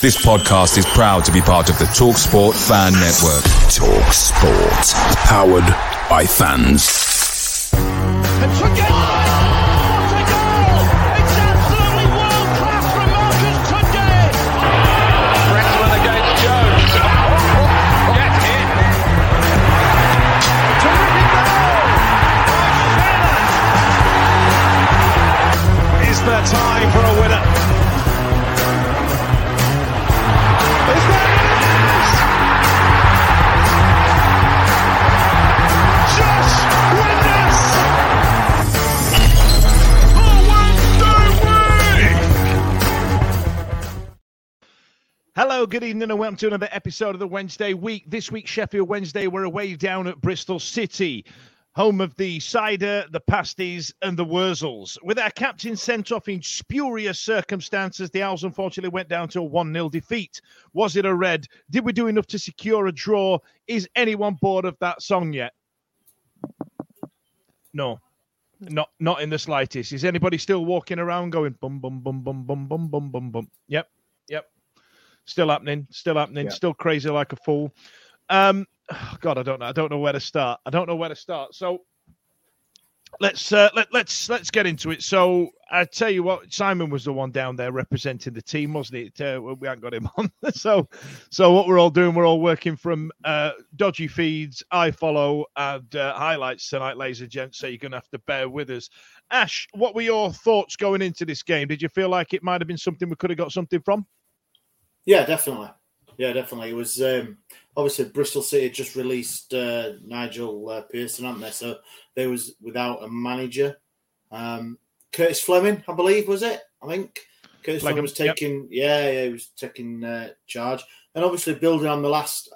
This podcast is proud to be part of the TalkSport Fan Network. TalkSport, powered by fans. It's absolutely world class from Marcus against Jones. Goal! Time for a winner? Hello, good evening, and welcome to another episode of the Wednesday week. This week, Sheffield Wednesday, we're away down at Bristol City, home of the cider, the pasties, and the wurzels. With our captain sent off in spurious circumstances, the Owls unfortunately went down to a 1 0 defeat. Was it a red? Did we do enough to secure a draw? Is anyone bored of that song yet? No. Not not in the slightest. Is anybody still walking around going bum bum bum bum bum bum bum bum bum? Yep. Yep. Still happening, still happening, Yeah. still crazy like a fool. Um, God, I don't know. I don't know where to start. I don't know where to start. So let's uh, let let's let's get into it. So I tell you what, Simon was the one down there representing the team, wasn't it? Uh, we haven't got him on. so so what we're all doing, we're all working from uh, dodgy feeds, I follow, and uh, highlights tonight, ladies and gents. So you're going to have to bear with us. Ash, what were your thoughts going into this game? Did you feel like it might have been something we could have got something from? Yeah, definitely. Yeah, definitely. It was um, obviously Bristol City had just released uh, Nigel uh, Pearson, haven't they? So they was without a manager. Um, Curtis Fleming, I believe, was it? I think Curtis Fleming Fleming, was yep. taking. Yeah, yeah, he was taking uh, charge, and obviously building on the last.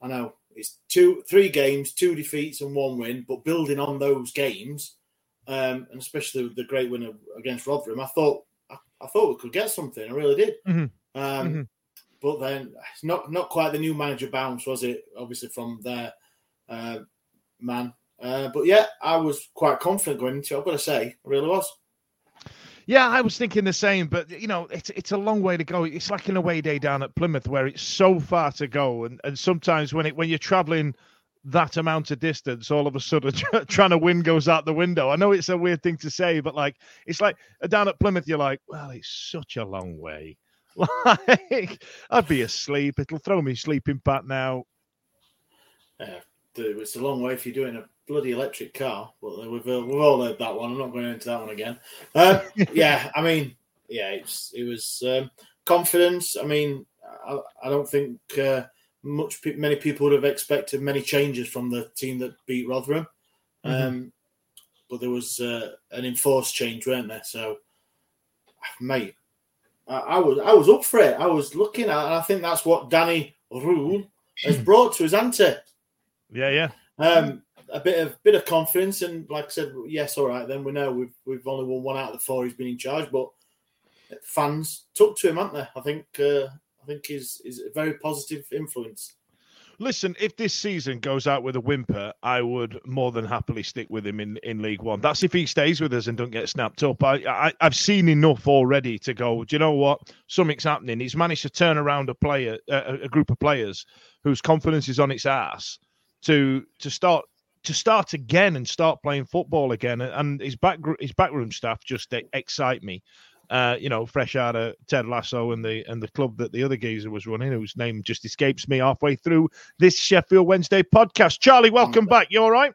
I know it's two, three games, two defeats and one win, but building on those games, um, and especially with the great win against Rotherham, I thought I, I thought we could get something. I really did. Mhm. Um, Mhm. But then it's not not quite the new manager bounce, was it? Obviously from their uh, man. Uh, but yeah, I was quite confident going into it. I've got to say, I really was. Yeah, I was thinking the same, but you know, it's it's a long way to go. It's like an away day down at Plymouth where it's so far to go, and, and sometimes when it when you're traveling that amount of distance, all of a sudden trying to win goes out the window. I know it's a weird thing to say, but like it's like uh, down at Plymouth, you're like, well, it's such a long way. Like I'd be asleep. It'll throw me sleeping pat now. Dude, it's a long way if you're doing a bloody electric car. But we've uh, we've all heard that one. I'm not going into that one again. Uh, yeah, I mean, yeah, it's it was um, confidence. I mean, I, I don't think uh, much many people would have expected many changes from the team that beat Rotherham. Um, but there was uh, an enforced change, weren't there? So, mate, I, I was I was up for it. I was looking at, and I think that's what Danny Röhl has brought to his ante. Yeah, yeah. Um, a bit of bit of confidence, and like I said, yes, all right. Then we know we've we've only won one out of the four he's been in charge, but fans took to him, haven't they? I think uh, I think he's is a very positive influence. Listen, if this season goes out with a whimper, I would more than happily stick with him in, in League One. That's if he stays with us and don't get snapped up. I, I I've seen enough already to go. Do you know what? Something's happening. He's managed to turn around a player, a, a group of players whose confidence is on its ass to to start to start again and start playing football again. And his back his backroom staff just excite me. Uh, you know, fresh out of Ted Lasso and the and the club that the other geezer was running, whose name just escapes me halfway through this Sheffield Wednesday podcast. Charlie, welcome back. You all right?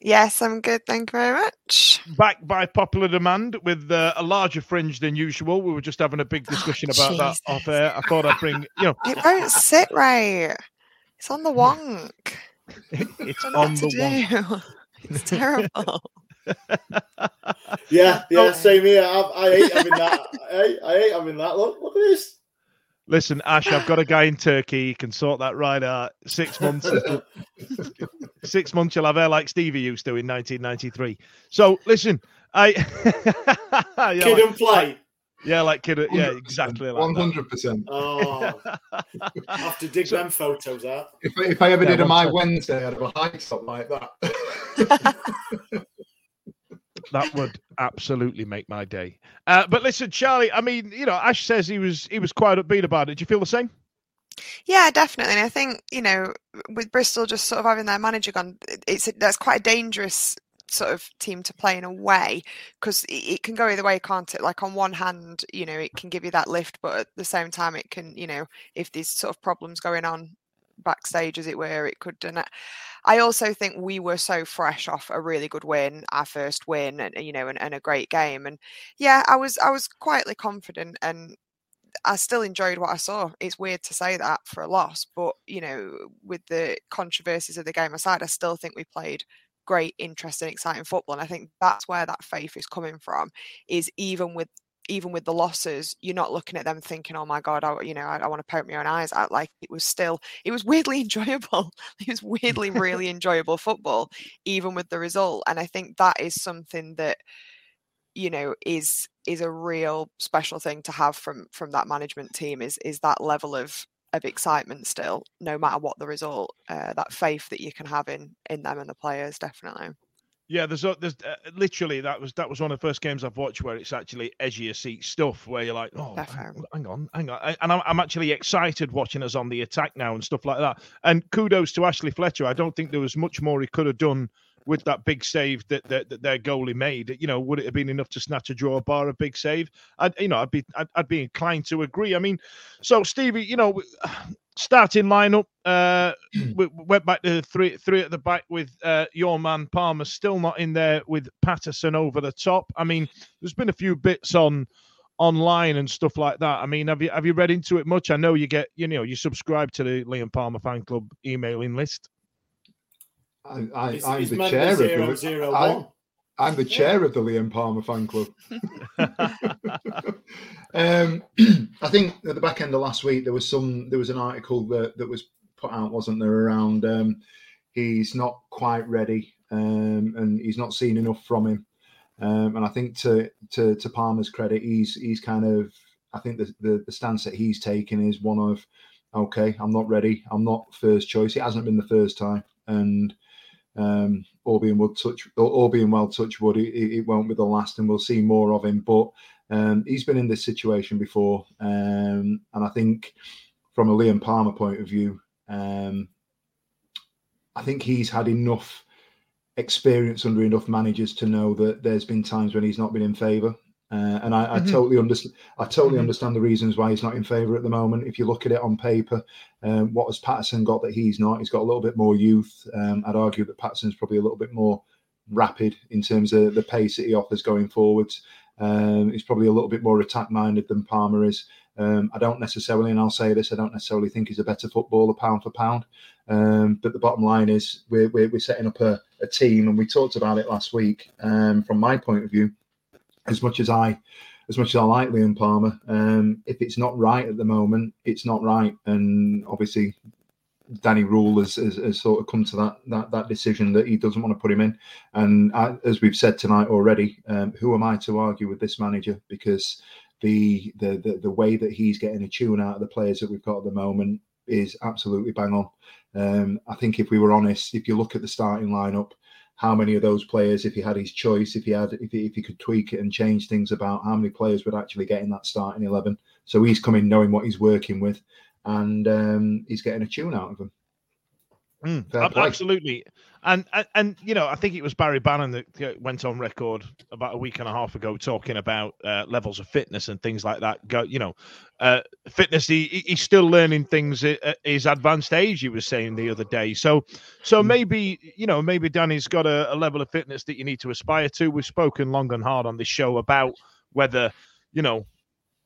Yes, I'm good. Thank you very much. Back by popular demand with uh, a larger fringe than usual. We were just having a big discussion oh, about Jesus. that off air. I thought I'd bring, you know, it won't sit right. It's on the wonk. it's on the wonk. It's terrible. yeah, yeah, oh. same here. I, I hate having that. I, I hate having that. Look, look at this. Listen, Ash, I've got a guy in Turkey. He can sort that right out. Six months. six months you'll have hair like Stevie used to in 1993. So listen, I kid and play. Yeah, like kid. Yeah, exactly. One hundred percent. Oh, I have to dig so, them photos out. If, if I ever yeah, did a my Wednesday, I'd have a high stop like that that would absolutely make my day. Uh, but listen, Charlie, I mean, you know, Ash says he was he was quite upbeat about it. Do you feel the same? Yeah, definitely. And I think you know, with Bristol just sort of having their manager gone, it's that's quite a dangerous sort of team to play in a way because it, it, can go either way, can't it? Like on one hand, you know, it can give you that lift, but at the same time, it can, you know, if there's sort of problems going on backstage, as it were, it could. And I also think we were so fresh off a really good win, our first win, and you know, and, and a great game. And yeah, I was I was quietly confident, and I still enjoyed what I saw. It's weird to say that for a loss, but you know, with the controversies of the game aside, I still think we played great, interesting, exciting football. And I think that's where that faith is coming from. Is even with even with the losses, you're not looking at them thinking, "Oh my god, I, you know, I, I want to poke my own eyes out." Like it was still, it was weirdly enjoyable. it was weirdly, really enjoyable football, even with the result. And I think that is something that, you know, is is a real special thing to have from from that management team. Is is that level of of excitement still, no matter what the result. Uh, that faith that you can have in in them and the players, definitely. Yeah, there's a, there's uh, literally that was that was one of the first games I've watched where it's actually edgy of seat stuff where you're like, oh, hang, on, hang on, and I'm, I'm actually excited watching us on the attack now and stuff like that. And kudos to Ashley Fletcher. I don't think there was much more he could have done with that big save that, that, that their goalie made. You know, would it have been enough to snatch a draw bar a big save? I'd you know I'd be I'd, I'd be inclined to agree. I mean, so Stevie, you know, starting lineup uh we went back to three three at the back with uh your man Palmer still not in there with Patterson over the top. I mean, there's been a few bits on online and stuff like that. I mean, have you have you read into it much? I know you get you know you subscribe to the Liam Palmer fan club emailing list. I, I, am the chair zero, of the zero, I, I'm the chair of the Liam Palmer fan club. um, I think at the back end of last week there was some there was an article that, that was put out, wasn't there, around um, he's not quite ready um, and he's not seen enough from him. Um, and I think to, to to Palmer's credit, he's he's kind of I think the, the, the stance that he's taken is one of okay, I'm not ready, I'm not first choice. It hasn't been the first time, and um, all being wood touch, all being well touch wood, it, it, won't be the last, and we'll see more of him. But um, he's been in this situation before, um, and I think from a Liam Palmer point of view, um, I think he's had enough experience under enough managers to know that there's been times when he's not been in favour. Uh, and I, I mm-hmm. totally understand. I totally mm-hmm. understand the reasons why he's not in favour at the moment. If you look at it on paper, um, what has Patterson got that he's not? He's got a little bit more youth. Um, I'd argue that Patterson's probably a little bit more rapid in terms of the pace that he offers going forwards. Um, he's probably a little bit more attack minded than Palmer is. Um, I don't necessarily, and I'll say this, I don't necessarily think he's a better footballer pound for pound. Um, but the bottom line is we're, we're, we're setting up a, a, team, and we talked about it last week. Um, from my point of view, as much as I as much as I like Liam Palmer, um, if it's not right at the moment, it's not right. And obviously, Danny Röhl has, has, has, sort of come to that, that that decision that he doesn't want to put him in. And I, as we've said tonight already, um, who am I to argue with this manager? Because the, the the the way that he's getting a tune out of the players that we've got at the moment, is absolutely bang on. Um, I think if we were honest, if you look at the starting lineup, how many of those players, if he had his choice, if he had, if he, if he could tweak it and change things about, how many players would actually get in that starting eleven? So he's coming knowing what he's working with, and um, he's getting a tune out of them. Mm, Fair ab- play. absolutely, and, and and you know, I think it was Barry Bannan that uh, went on record about a week and a half ago talking about uh, levels of fitness and things like that. Go, you know, uh, fitness. He, he- he's still learning things at at his advanced age. He was saying the other day. So, so maybe you know, maybe Danny's got a, a level of fitness that you need to aspire to. We've spoken long and hard on this show about whether you know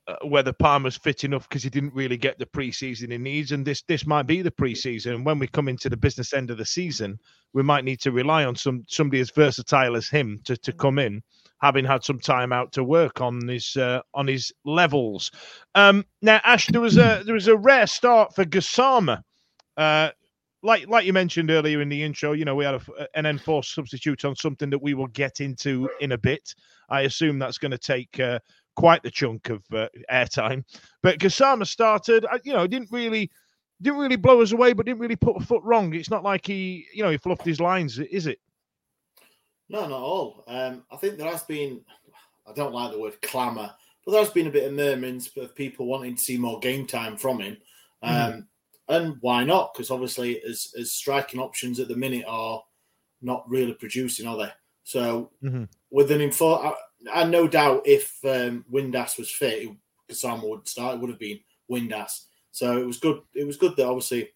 uh, whether Palmer's fit enough because he didn't really get the preseason he needs, and this this might be the preseason. And when we come into the business end of the season, we might need to rely on some somebody as versatile as him to to come in, having had some time out to work on his uh, on his levels. Um, now, Ash, there was a there was a rare start for Gassama. Uh, like like you mentioned earlier in the intro, you know, we had a, an enforced substitute on something that we will get into in a bit. I assume that's going to take uh, quite the chunk of uh, airtime. But Gassama started, uh, you know, didn't really didn't really blow us away, but didn't really put a foot wrong. It's not like he, you know, he fluffed his lines, is it? No, not all. Um, I think there has been, I don't like the word clamour, but there has been a bit of murmurings of people wanting to see more game time from him. Um, And why not? Because obviously, as, as striking options at the minute are not really producing, are they? So, Mhm. with an info, I, I no doubt if um, Windass was fit, Gassama would start. It would have been Windass. So it was good. It was good that obviously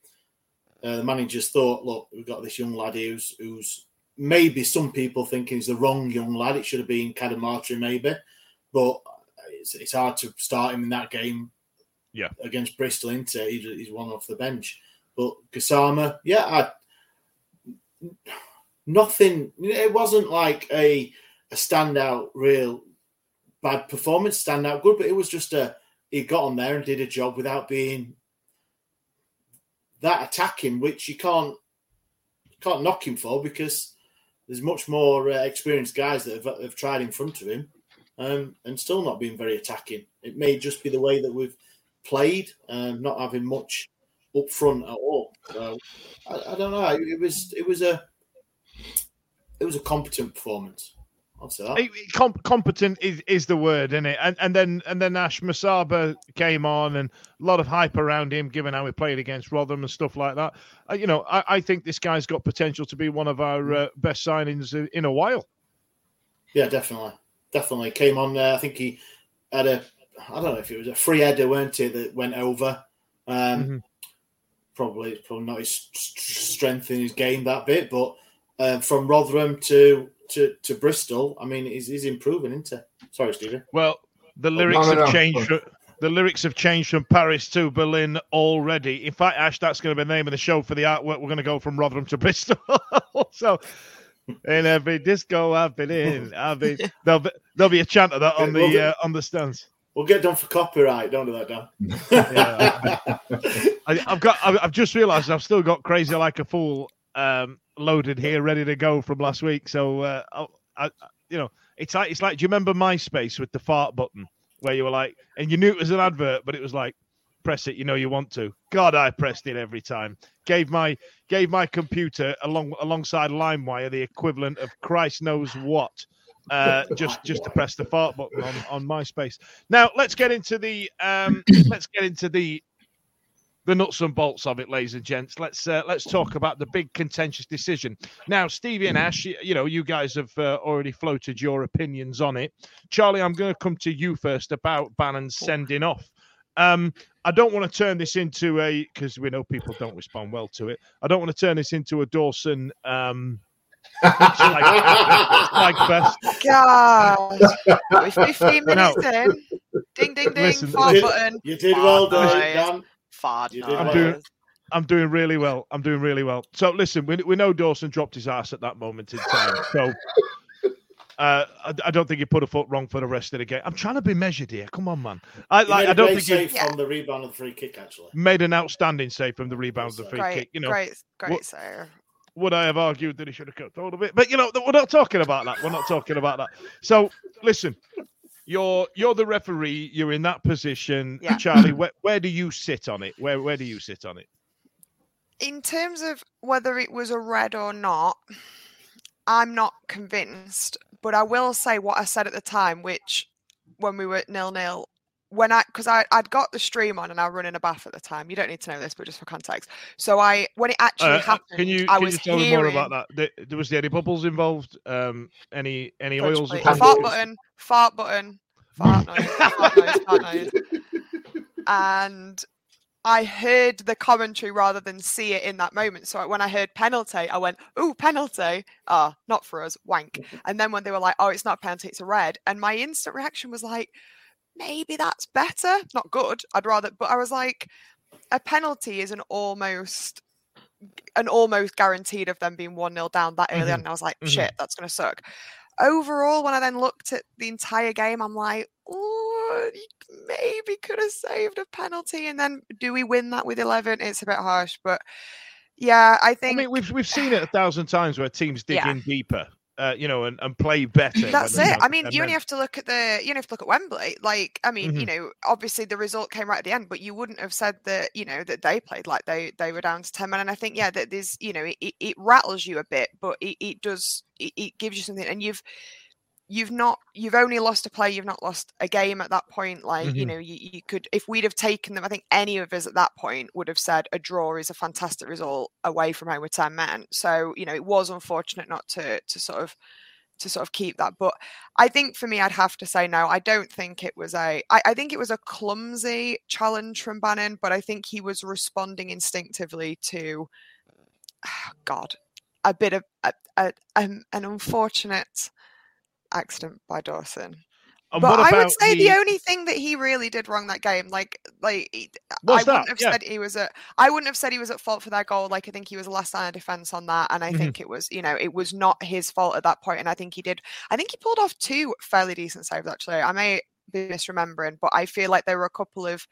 uh, the managers thought, look, we've got this young lad who's, who's maybe some people thinking he's the wrong young lad. It should have been Cadamarteri maybe, but it's, it's hard to start him in that game. Yeah. against Bristol, isn't? He's, he's one off the bench. But Gassama, yeah, I, nothing. It wasn't like a a standout, real bad performance, standout good, but it was just a he got on there and did a job without being that attacking, which you can't can't knock him for because there's much more uh, experienced guys that have, have tried in front of him um, and still not being very attacking. It may just be the way that we've played, um, not having much up front at all. So I, I don't know. It was it was a it was a competent performance. I'll say that. Com- competent is, is the word, isn't it? And and then and then Ash Musaba came on, and a lot of hype around him, given how he played against Rotherham and stuff like that. Uh, you know, I, I think this guy's got potential to be one of our uh, best signings in- in a while. Yeah, definitely, definitely came on. Uh, I think he had a. I don't know if it was a free header, weren't it, that went over. Um, Mhm. Probably, probably not his strength in his game that bit, but uh, from Rotherham to, to to Bristol, I mean, he's, he's improving, isn't he? Sorry, Stevie. Well, the no, lyrics no, have no. changed. fro- The lyrics have changed from Paris to Berlin already. In fact, Ash, that's going to be the name of the show for the artwork. We're going to go from Rotherham to Bristol. so, in every disco I've been in, I've been. There'll be, there'll be a chant of that on the the- uh, on the stands. We'll get done for copyright. Don't do that, Dan. I, I've got. I've I've just realised I've still got crazy like a fool um, loaded here, ready to go from last week. So, uh, I, I, you know, it's like it's like. Do you remember MySpace with the fart button, where you were like, and you knew it was an advert, but it was like, press it, you know, you want to. God, I pressed it every time. Gave my gave my computer along alongside LimeWire the equivalent of Christ knows what. Uh, just just to press the fart button on, on MySpace. Now let's get into the um, let's get into the the nuts and bolts of it, ladies and gents. Let's uh, let's talk about the big contentious decision. Now, Stevie and Ash, you, you know, you guys have uh, already floated your opinions on it. Charlie, I'm going to come to you first about Bannan sending off. Um, I don't want to turn this into a because we know people don't respond well to it. I don't want to turn this into a Dawson um, like, like fest. God, we're 15 minutes in. Ding, ding, ding. Listen, fart you button. You did well, Fart Dan. noise. Dan. Fart You did I'm well. doing- I'm doing really well. I'm doing really well. So listen, we, we know Dawson dropped his ass at that moment in time. So uh, I, I don't think he put a foot wrong for the rest of the game. I'm trying to be measured here. Come on, man. I You like. made I a don't great think he save Yeah. from the rebound of the free kick, actually. made an outstanding save from the rebound of the free Great, kick. You know, great, great, what- sir. Would I have argued that he should have cut hold of it? But you know, we're not talking about that. We're not talking about that. So listen, you're you're the referee. You're in that position, Yeah. Charlie. Where, where do you sit on it? Where where do you sit on it? in terms of whether it was a red or not, I'm not convinced. But I will say what I said at the time, which when we were nil nil, when I because I I'd got the stream on and I was running a bath at the time. You don't need to know this, but just for context. So I when it actually Uh, happened, can you I can was you tell me hearing, more about that? There, was there any bubbles involved? Um, any any oils? fart button, fart button, fart noise, fart noise, fart noise. And I heard the commentary rather than see it in that moment. So when I heard penalty, I went, "Ooh, penalty! Ah, not for us, wank." And then when they were like, "Oh, it's not a penalty, it's a red," and my instant reaction was like, "Maybe that's better. Not good. I'd rather." But I was like, "A penalty is an almost." An almost guaranteed of them being 1 0 down that early on. And I was like, Mhm. shit, that's going to suck overall, when I then looked at the entire game, I'm like, oh, maybe could have saved a penalty. And then do we win that with 11? It's a bit harsh, but yeah, I think. I mean, we've we've seen it a thousand times where teams dig Yeah. in deeper, uh, you know, and, and play better. that's it. I mean, you only then- have to look at the you only have to look at Wembley. Like, I mean, you Mhm. know, obviously the result came right at the end, but you wouldn't have said that, you know, that they played like they they were down to ten men. And I think, yeah, that there's, you know, it, it- it rattles you a bit, but it, it does it, it gives you something, and you've you've not you've only lost a play you've not lost a game at that point like you Mhm. know you, you could if we'd have taken them i think any of us at that point would have said a draw is a fantastic result away from home with 10 men so you know it was unfortunate not to to sort of to sort of keep that but i think for me i'd have to say no i don't think it was a i, I think it was a clumsy challenge from bannan but i think he was responding instinctively to god a bit of a, a, um, an unfortunate accident by Dawson. And but I would say the... only thing that he really did wrong that game, like, like he- I What's wouldn't have Yeah. said he was at, I wouldn't have said he was at fault for that goal. Like, I think he was the last line of defense on that, and I Mhm. think it was, you know, it was not his fault at that point. And I think he did. I think he pulled off two fairly decent saves. Actually, I may be misremembering, but I feel like there were a couple of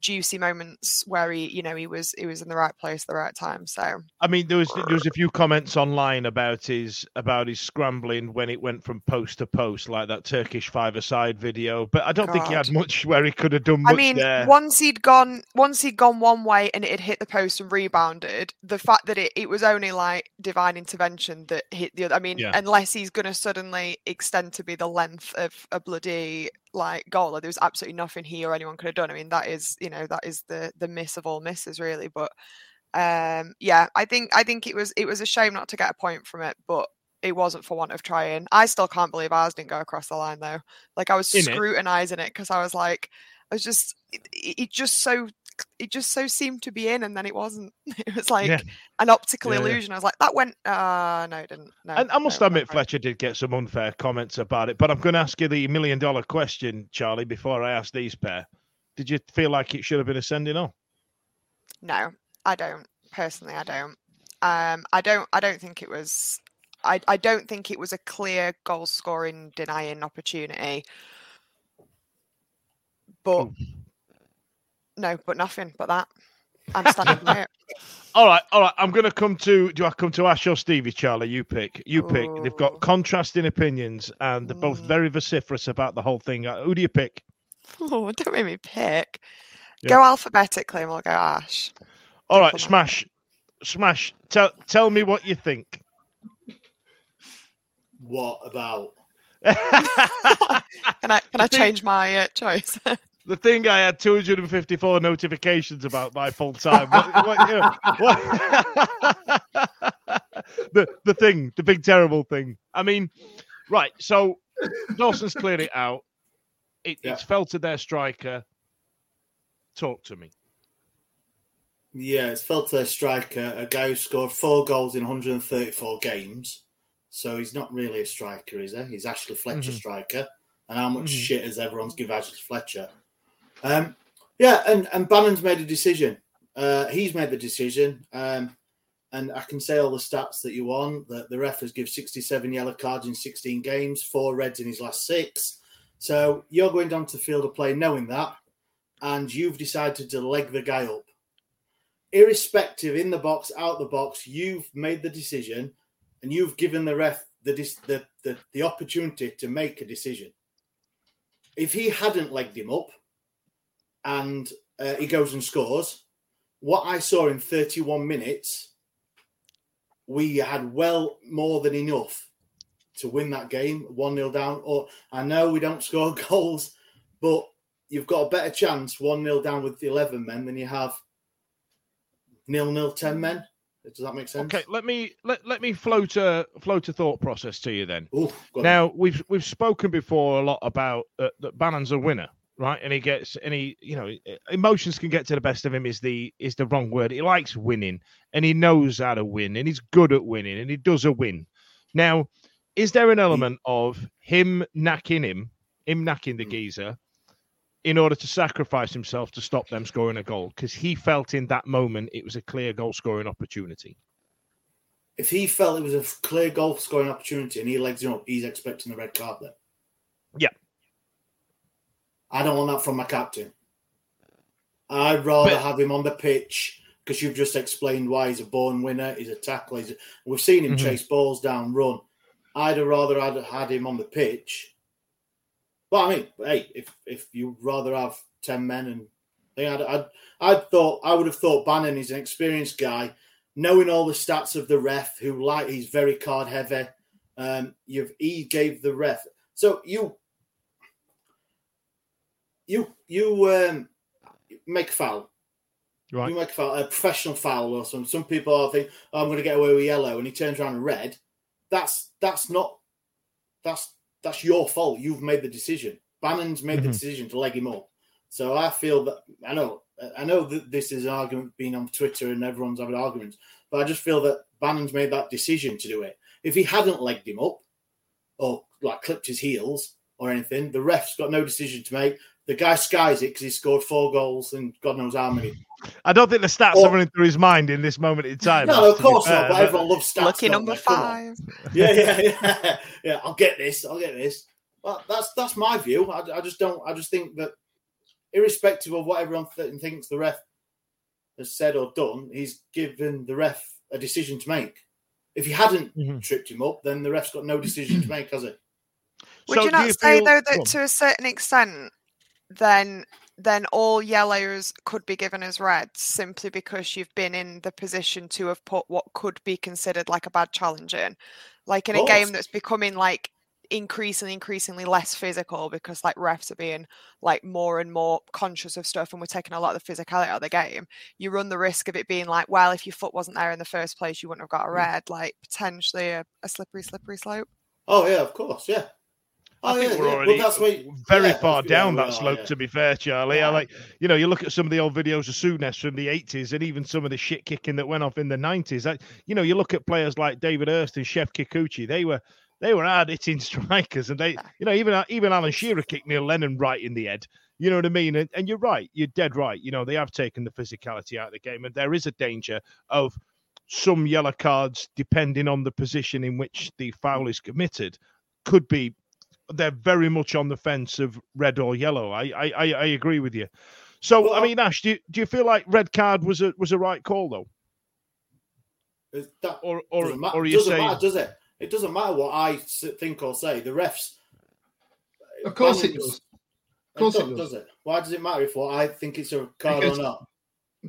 juicy moments where he, you know, he was he was in the right place at the right time. So I mean, there was there was a few comments online about his about his scrambling when it went from post to post, like that Turkish five-a-side video. But I don't think he had much where he could have done much I mean, there. once he'd gone, once he'd gone one way and it had hit the post and rebounded, the fact that it, it was only like divine intervention that hit the other. I mean, Yeah. unless he's going to suddenly extend to be the length of a bloody like goal, there was absolutely nothing he or anyone could have done. I mean, that is, you know, that is the the miss of all misses, really. But um, yeah, I think I think it was it was a shame not to get a point from it, but. It wasn't for want of trying. I still can't believe ours didn't go across the line though. Like I was In scrutinizing it because I was like, I was just it, it it just so it just so seemed to be in and then it wasn't. It was like Yeah. an optical Yeah, illusion. I was like, that went uh no, it didn't. No. And I must no, admit. Fletcher did get some unfair comments about it. But I'm going to ask you the million dollar question, Charlie, before I ask these pair. Did you feel like it should have been a sending off? No, I don't. Personally, I don't. Um I don't I don't think it was I, I don't think it was a clear goal scoring denying opportunity. But no, but nothing but that. I'm standing by it. All right, all right. I'm going to come to. Do I come to Ash or Stevie, Charlie? You pick. You pick. They've got contrasting opinions, and they're both Mm. very vociferous about the whole thing. Uh, Who do you pick? Oh, don't make me pick. Yeah. Go alphabetically and we'll go Ash. All right, Come on. Smash, Smash. Tell tell me what you think. What about? Can I can I change my uh, choice? The thing I had 254 notifications about my full time. What, what, you know, what- the the thing, the big terrible thing. I mean, right. So Dawson's cleared it out. It, Yeah. It's fell to their striker. Talk to me. Yeah, it's felt to their striker, a guy who scored four goals in 134 games. So he's not really a striker, is he? He's Ashley Fletcher Mhm. striker. And how much Mhm. shit has everyone's give Ashley Fletcher? Um, yeah, and, and Bannan's made a decision. Uh, he's made the decision. Um, and I can say all the stats that you want. That the ref has given 67 yellow cards in 16 games, four reds in his last six. So you're going down to the field of play knowing that, and you've decided to leg the guy up irrespective in the box, out the box, you've made the decision and you've given the ref the, the, the, the opportunity to make a decision. If he hadn't legged him up and uh, he goes and scores, what I saw in 31 minutes, we had well more than enough to win that game 1 0 down. Or I know we don't score goals, but you've got a better chance 1 0 down with 11 men than you have nil nil 10 men. Does that make sense? Okay, let me let, let me float a float a thought process to you then. Ooh, go on. Now we've we've spoken before a lot about uh, that Bannan's a winner, right? And he gets and he you know emotions can get to the best of him is the is the wrong word. He likes winning and he knows how to win and he's good at winning and he does a win. Now, is there an mm. element of him knacking him, him knacking the mm. geezer, in order to sacrifice himself to stop them scoring a goal? Because he felt in that moment it was a clear goal scoring opportunity. if he felt it was a clear goal scoring opportunity and he legs him up, he's expecting the red card then. Yeah. I don't want that from my captain. I'd rather But- have him on the pitch because you've just explained why he's a born winner. He's a tackler. He's a, we've seen him Mhm. chase balls down, run. I'd have rather had had him on the pitch. But I mean, hey, if if you'd rather have ten men and thing, I'd, I'd I'd thought I would have thought Bannan is an experienced guy, knowing all the stats of the ref, who like he's very card heavy. Um, you've he gave the ref so you you you um make a foul. Right. You make a foul, a professional foul or something. Some people are think, oh, I'm going to get away with yellow, and he turns around and red. That's that's not that's that's your fault. You've made the decision. Bannan's made the Mhm. decision to leg him up. So I feel that I know I know that this is an argument being on Twitter and everyone's having arguments, but I just feel that Bannan's made that decision to do it. If he hadn't legged him up or like clipped his heels or anything, the ref's got no decision to make. The guy skies it because he scored four goals and God knows how many. I don't think the stats Or- are running through his mind in this moment in time. No, of course not. But everyone loves stats. Lucky number they? Five. yeah, yeah, yeah, yeah. I'll get this. I'll get this. Well, that's that's my view. I, I just don't. I just think that, irrespective of what everyone th- thinks the ref has said or done, he's given the ref a decision to make. If he hadn't Mhm. tripped him up, then the ref's got no decision to make, has it? Would So you not you say feel- though that to a certain extent, then then all yellows could be given as reds simply because you've been in the position to have put what could be considered like a bad challenge in, like in a game that's becoming like increasingly increasingly less physical because like refs are being like more and more conscious of stuff and we're taking a lot of the physicality out of the game you run the risk of it being like well if your foot wasn't there in the first place you wouldn't have got a mm. red like potentially a, a slippery slippery slope. Oh yeah, of course, yeah. Oh, I think yeah, we're already Well, very yeah, far down that are, slope. yeah. To be fair, Charlie, I like you know you look at some of the old videos of Souness from the eighties, and even some of the shit kicking that went off in the nineties. Like, you know, you look at players like David Hirst and Chef Kikuchi. They were they were hard hitting strikers, and they you know even even Alan Shearer kicked Neil Lennon right in the head. You know what I mean? And, and you're right. You're dead right. You know they have taken the physicality out of the game, and there is a danger of some yellow cards depending on the position in which the foul is committed could be they're very much on the fence of red or yellow. I I, I, I agree with you. So Well, I mean, Ash, do you, do you feel like red card was a was a right call though, Is that- or or, doesn't ma- or are you doesn't saying matter, does it? It doesn't matter what I s- think or say. The refs. Uh, of course it does. Of course it does, does. does it? Why does it matter if what I think it's a card Because- or not?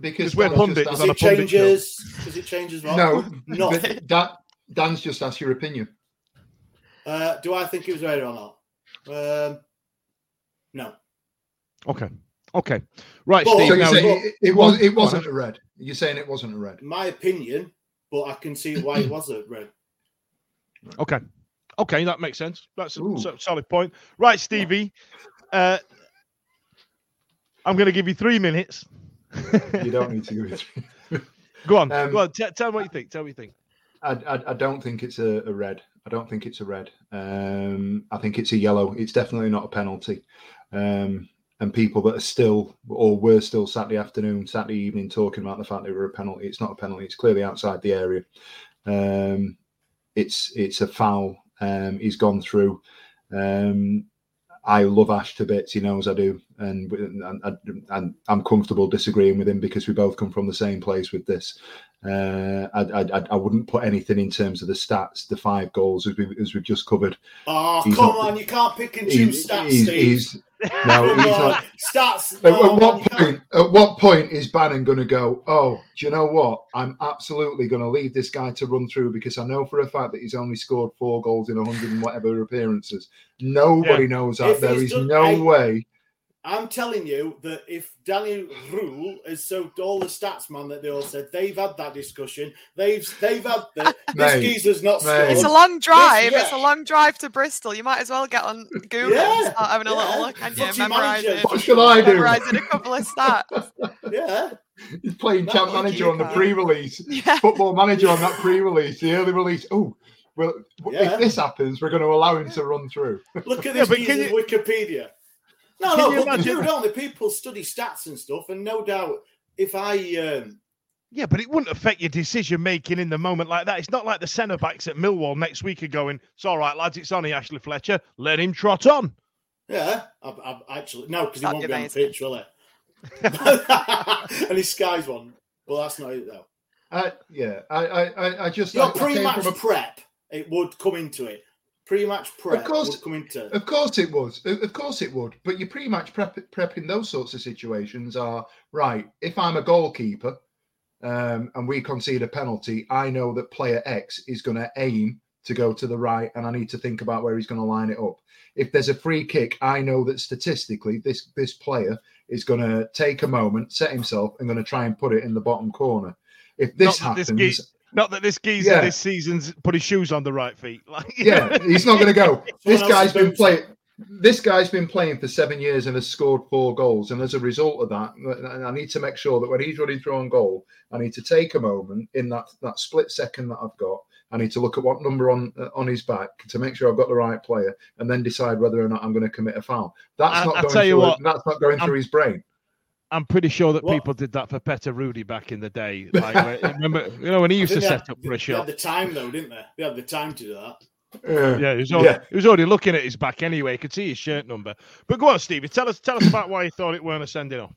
Because we're pundits Does on a asked- it changes? Does it change as well? No, not. Dan, Dan's just asked your opinion. Uh, do I think it was red or not? Um, no. okay, okay, right, But- Steve. So you now, say it, it was it Go on, wasn't a red. You're saying it wasn't a red. My opinion, but I can see why it was a red. okay, okay, that makes sense. That's a Ooh. solid point. Right, Stevie. Uh, I'm going to give you three minutes. You don't need to go through. go on, Um, go on. T- tell me what you think. Tell me what you think. I, I, I don't think it's a, a red. I don't think it's a red. Um, I think it's a yellow. It's definitely not a penalty. Um, and people that are still or were still Saturday afternoon, Saturday evening talking about the fact they were a penalty. It's not a penalty. It's clearly outside the area. Um, it's it's a foul. Um, he's gone through. Um, I love Ash to bits. He knows I do, and and, and I'm comfortable disagreeing with him because we both come from the same place with this. Uh, I, I I wouldn't put anything in terms of the stats, the five goals as we as we've just covered. Oh, He's come not- on. You can't pick and choose stats, he's, Steve. he's No, he's Come on. not. Stats. At, no, at what can't- point? At what point is Bannan going to go? Oh, do you know what? I'm absolutely going to leave this guy to run through because I know for a fact that he's only scored four goals in hundred and whatever appearances. Nobody knows that. If There is done- no I- way. I'm telling you that if Daniel Röhl is so all the stats man that they all said they've had that discussion. They've they've had the, this Mate, geezer's not mate. It's a long drive. yeah. It's a long drive to Bristol. You might as well get on Google Yeah, and start having a yeah. little look, and you memorizing, What shall I do? memorizing a couple of stats. Yeah, He's playing That champ manager on the pre-release. Yeah. Football manager on that pre-release, the early release. Oh, well, Yeah. if this happens, we're going to allow him to run through. look at this but can geezer's you- Wikipedia. No, can no, you but imagine- do, don't they? People study stats and stuff, and no doubt, if I um, Yeah, but it wouldn't affect your decision making in the moment like that. It's not like the centre backs at Millwall next week are going, it's all right, lads, it's on here, Ashley Fletcher. Let him trot on. yeah, I, I actually no, because he won't be be on the pitch, will he? and he skies one. Well, that's not it though. Uh, yeah, I, I, I- I just I- Your I came pre-match from a- prep, it would come into it. Pre-match prep course. would come into. Of course it was. Of of course it would. But your pre-match prep, prep in those sorts of situations are right. If I'm a goalkeeper um, and we concede a penalty, I know that player X is going to aim to go to the right, and I need to think about where he's going to line it up. If there's a free kick, I know that statistically this this player is going to take a moment, set himself, and going to try and put it in the bottom corner. If this Not that this happens, ge- Not that this geezer Yeah. this season's put his shoes on the right feet. Like, yeah, he's not going to go. This guy's been playing. This guy's been playing for seven years and has scored four goals. And as a result of that, I need to make sure that when he's running through on goal, I need to take a moment in that that split second that I've got. I need to look at what number on uh, on his back to make sure I've got the right player, and then decide whether or not I'm going to commit a foul. That's I- not I going through. what, that's not going I'm- through his brain. I'm pretty sure that What? people did that for Petter Rudi back in the day. Like, remember, you know, when he used to I think they set had- up for a They had the time though, didn't they? They had the time to do that. Uh, Yeah, he was, already, Yeah. he was already looking at his back anyway. He could see his shirt number. But go on, Stevie. Tell us, tell us about why you thought it weren't a sending off.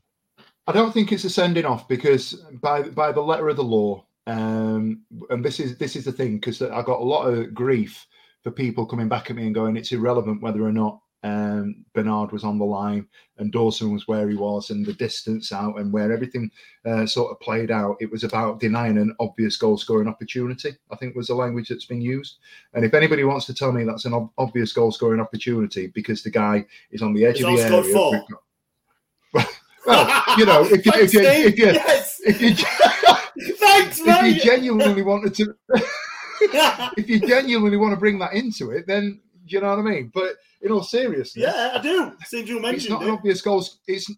I don't think it's a sending off because by by the letter of the law, um, and this is this is the thing because I got a lot of grief for people coming back at me and going, it's irrelevant whether or not um, Bernard was on the line and Dawson was where he was and the distance out and where everything uh, sort of played out. It was about denying an obvious goal scoring opportunity. I think was the language that's been used. And if anybody wants to tell me that's an ob- obvious goal scoring opportunity because the guy is on the edge He's of the area. four. well, you know, if you, if you, if you, yes. if you, Thanks, if you genuinely wanted to, if you genuinely want to bring that into it, then you know what I mean. But in all seriousness, yeah, I do. Since you mentioned it's mentioned not an obvious goal. It's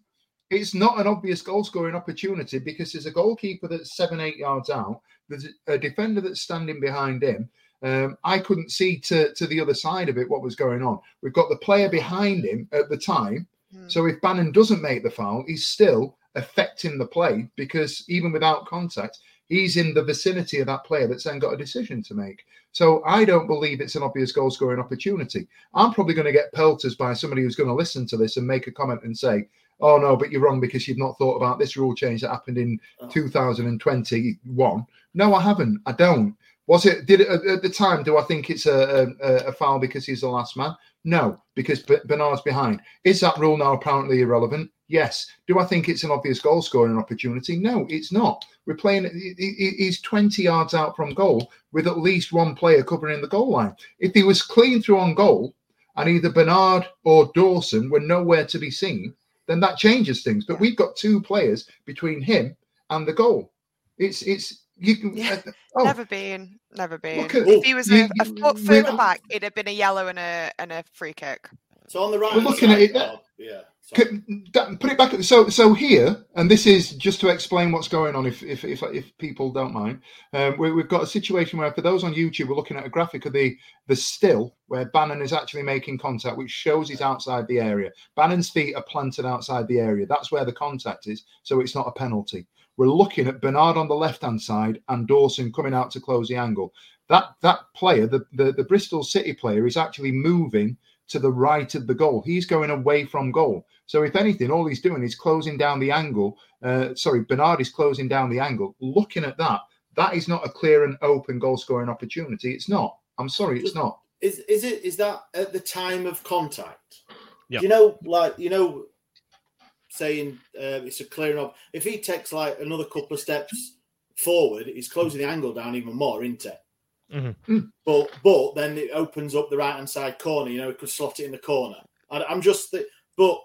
it's not an obvious goal scoring opportunity because there's a goalkeeper that's seven eight yards out. There's a defender that's standing behind him. Um, I couldn't see to to the other side of it what was going on. We've got the player behind him at the time. Hmm. So if Bannan doesn't make the foul, he's still affecting the play because even without contact, he's in the vicinity of that player that's then got a decision to make. So I don't believe it's an obvious goal scoring opportunity. I'm probably going to get pelters by somebody who's going to listen to this and make a comment and say, oh no, but you're wrong because you've not thought about this rule change that happened in Oh. 2021. No, I haven't. I don't. Was it, did it at the time, do I think it's a, a, a foul because he's the last man? No, because Bernard's behind. Is that rule now apparently irrelevant? Yes. Do I think it's an obvious goal scoring opportunity? No, it's not. We're playing, he- he- he's 20 yards out from goal with at least one player covering the goal line. If he was clean through on goal and either Bernard or Dawson were nowhere to be seen, then that changes things. But we've got two players between him and the goal. It's, it's, you can, Yeah. oh, Never been, never been. Look at- if he was you- a, a foot further back, it'd have been a yellow and a and a free kick. So on the right. We're looking at it- Bob, yeah. sorry. That- put it back. At the so, so here, and this is just to explain what's going on, if if if, if people don't mind. Um, we, we've got a situation where, for those on YouTube, we're looking at a graphic of the the still where Bannan is actually making contact, which shows he's outside the area. Bannan's feet are planted outside the area. That's where the contact is. So it's not a penalty. We're looking at Bernard on the left hand side and Dawson coming out to close the angle. That that player, the, the the Bristol City player, is actually moving to the right of the goal. He's going away from goal. So if anything, all he's doing is closing down the angle. Uh, sorry, Bernard is closing down the angle. Looking at that, that is not a clear and open goal scoring opportunity. It's not. I'm sorry, it's not. Is is it is that at the time of contact? Yeah. You know, like you know, saying uh, it's a clearing up. If he takes like another couple of steps forward, he's closing the angle down even more, isn't it? Mhm. But but then it opens up the right hand side corner. You know, it could slot it in the corner. I, I'm just, th- but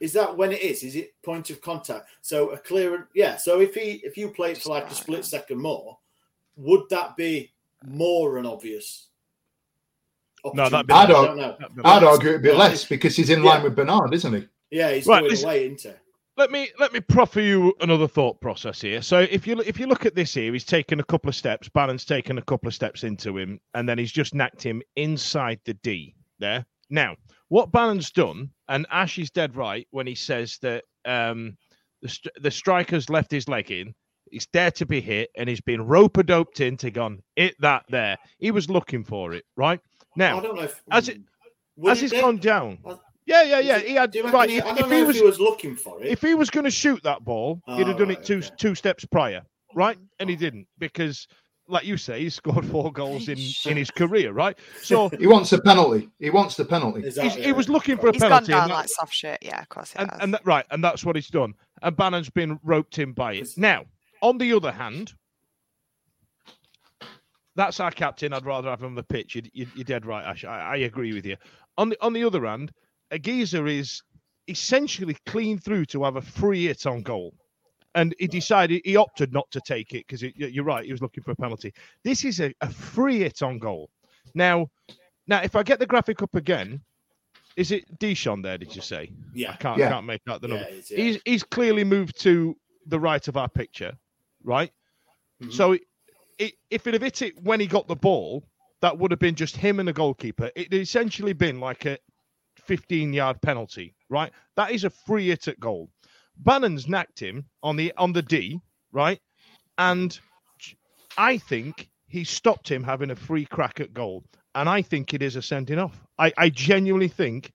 is that when it is? Is it point of contact? So a clear, yeah. So if he if you play it for like a split second more, would that be more an obvious? No, that'd be- I'd I ar- don't know. That'd I'd argue it'd be less because he's in Yeah. line with Bernard, isn't he? Yeah, he's Right, going listen- away, isn't he? let me let me proffer you another thought process here. So if you if you look at this here, he's taken a couple of steps. Bannan's taken a couple of steps into him, and then he's just knacked him inside the D. There now, what Bannan's done, and Ash is dead right when he says that um, the st- the striker's left his leg in. He's there to be hit, and he's been rope doped into gone hit that there. He was looking for it, right? Now, I don't know if as it- as it, has gone down, Was- yeah, yeah, yeah. He had Do you reckon right. he- If, I don't he know was if he was looking for it. if he was going to shoot that ball, he'd have Oh, done right, it two okay. two steps prior, right? Mhm. And he didn't because, like you say, he scored four goals in in his career, right? So He wants a penalty. He wants the penalty. Is he's, that- he was looking for a penalty. He's gone down and, that- like soft shit. Yeah, of course. He and, has. and that, right, and that's what he's done. And Bannan's been roped in by it. Now, on the other hand, that's our captain. I'd rather have him on the pitch. You, you, you're dead right, Ash. I, I agree with you. On the on the other hand, a geezer is essentially clean through to have a free hit on goal. And he decided he opted not to take it because you're right. He was looking for a penalty. This is a, a free hit on goal. Now, now if I get the graphic up again, is it Di'Shon there? Did you say? Yeah, I yeah, can't Yeah. can't make out the number. it's- yeah. He's he's clearly moved to the right of our picture, right? Mhm. So it, it, if it had hit it when he got the ball, that would have been just him and the goalkeeper. It had essentially been like a 15 yard penalty, right? That is a free hit at goal. Bannan's knacked him on the on the D, right? And I think he stopped him having a free crack at goal. And I think it is a sending off. I, I genuinely think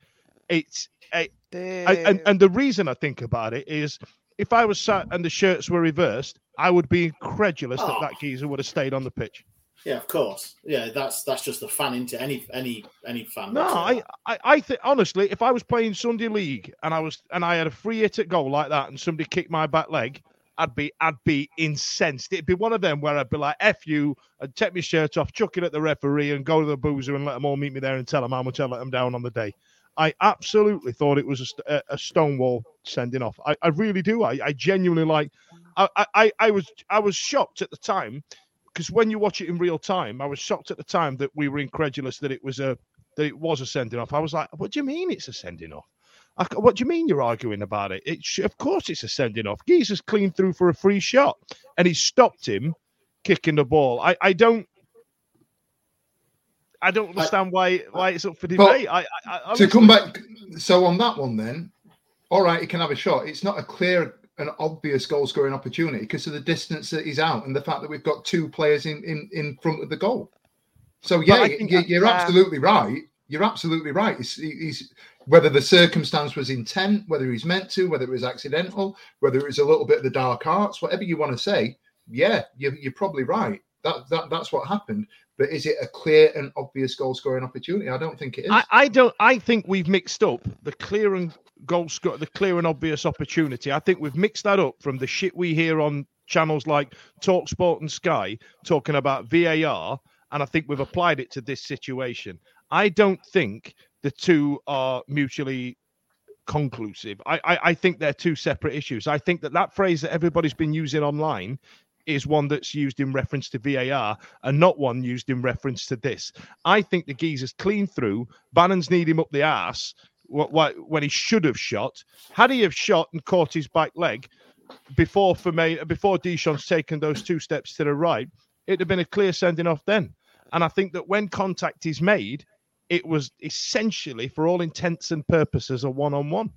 it's a, I, and, and the reason I think about it is if I was sat and the shirts were reversed, I would be incredulous that Oh. that geezer would have stayed on the pitch. Yeah, of course. Yeah, that's that's just a fan into any any any fan. No, I. I, I think honestly, if I was playing Sunday League and I was and I had a free hit at goal like that, and somebody kicked my back leg, I'd be I'd be incensed. It'd be one of them where I'd be like, "F you," I'd take my shirt off, chuck it at the referee, and go to the boozer and let them all meet me there and tell them how much I let them down on the day. I absolutely thought it was a, a, stonewall sending off. I, I really do. I, I genuinely like. I- I, I was I was shocked at the time because when you watch it in real time, I was shocked at the time that we were incredulous that it was a that it was a sending off. I was like, "What do you mean it's a sending off? I what do you mean you're arguing about it? It sh- of course it's a sending off. Geezer's clean through for a free shot, and he stopped him kicking the ball. I, I don't. I don't understand why why it's up for debate. I, I, I to come back, so on that one, then, all right, he can have a shot. It's not a clear and obvious goal scoring opportunity because of the distance that he's out and the fact that we've got two players in in, in front of the goal. So yeah, you, you're yeah. absolutely right. You're absolutely right. He's, he's whether the circumstance was intent, whether he's meant to, whether it was accidental, whether it was a little bit of the dark arts, whatever you want to say. Yeah, you're, you're probably right. That, that that's what happened. But is it a clear and obvious goal scoring opportunity? I don't think it is. I, I don't. I think we've mixed up the clear and goal score, the clear and obvious opportunity. I think we've mixed that up from the shit we hear on channels like Talksport and Sky talking about VAR, and I think we've applied it to this situation. I don't think the two are mutually conclusive. I, I, I think they're two separate issues. I think that that phrase that everybody's been using online is one that's used in reference to VAR and not one used in reference to this. I think the geezer's clean through. Bannan's need him up the wh- when he should have shot. Had he have shot and caught his back leg before for before Di'Shon's taken those two steps to the right, it'd have been a clear sending off then. And I think that when contact is made, it was essentially, for all intents and purposes, a one-on-one.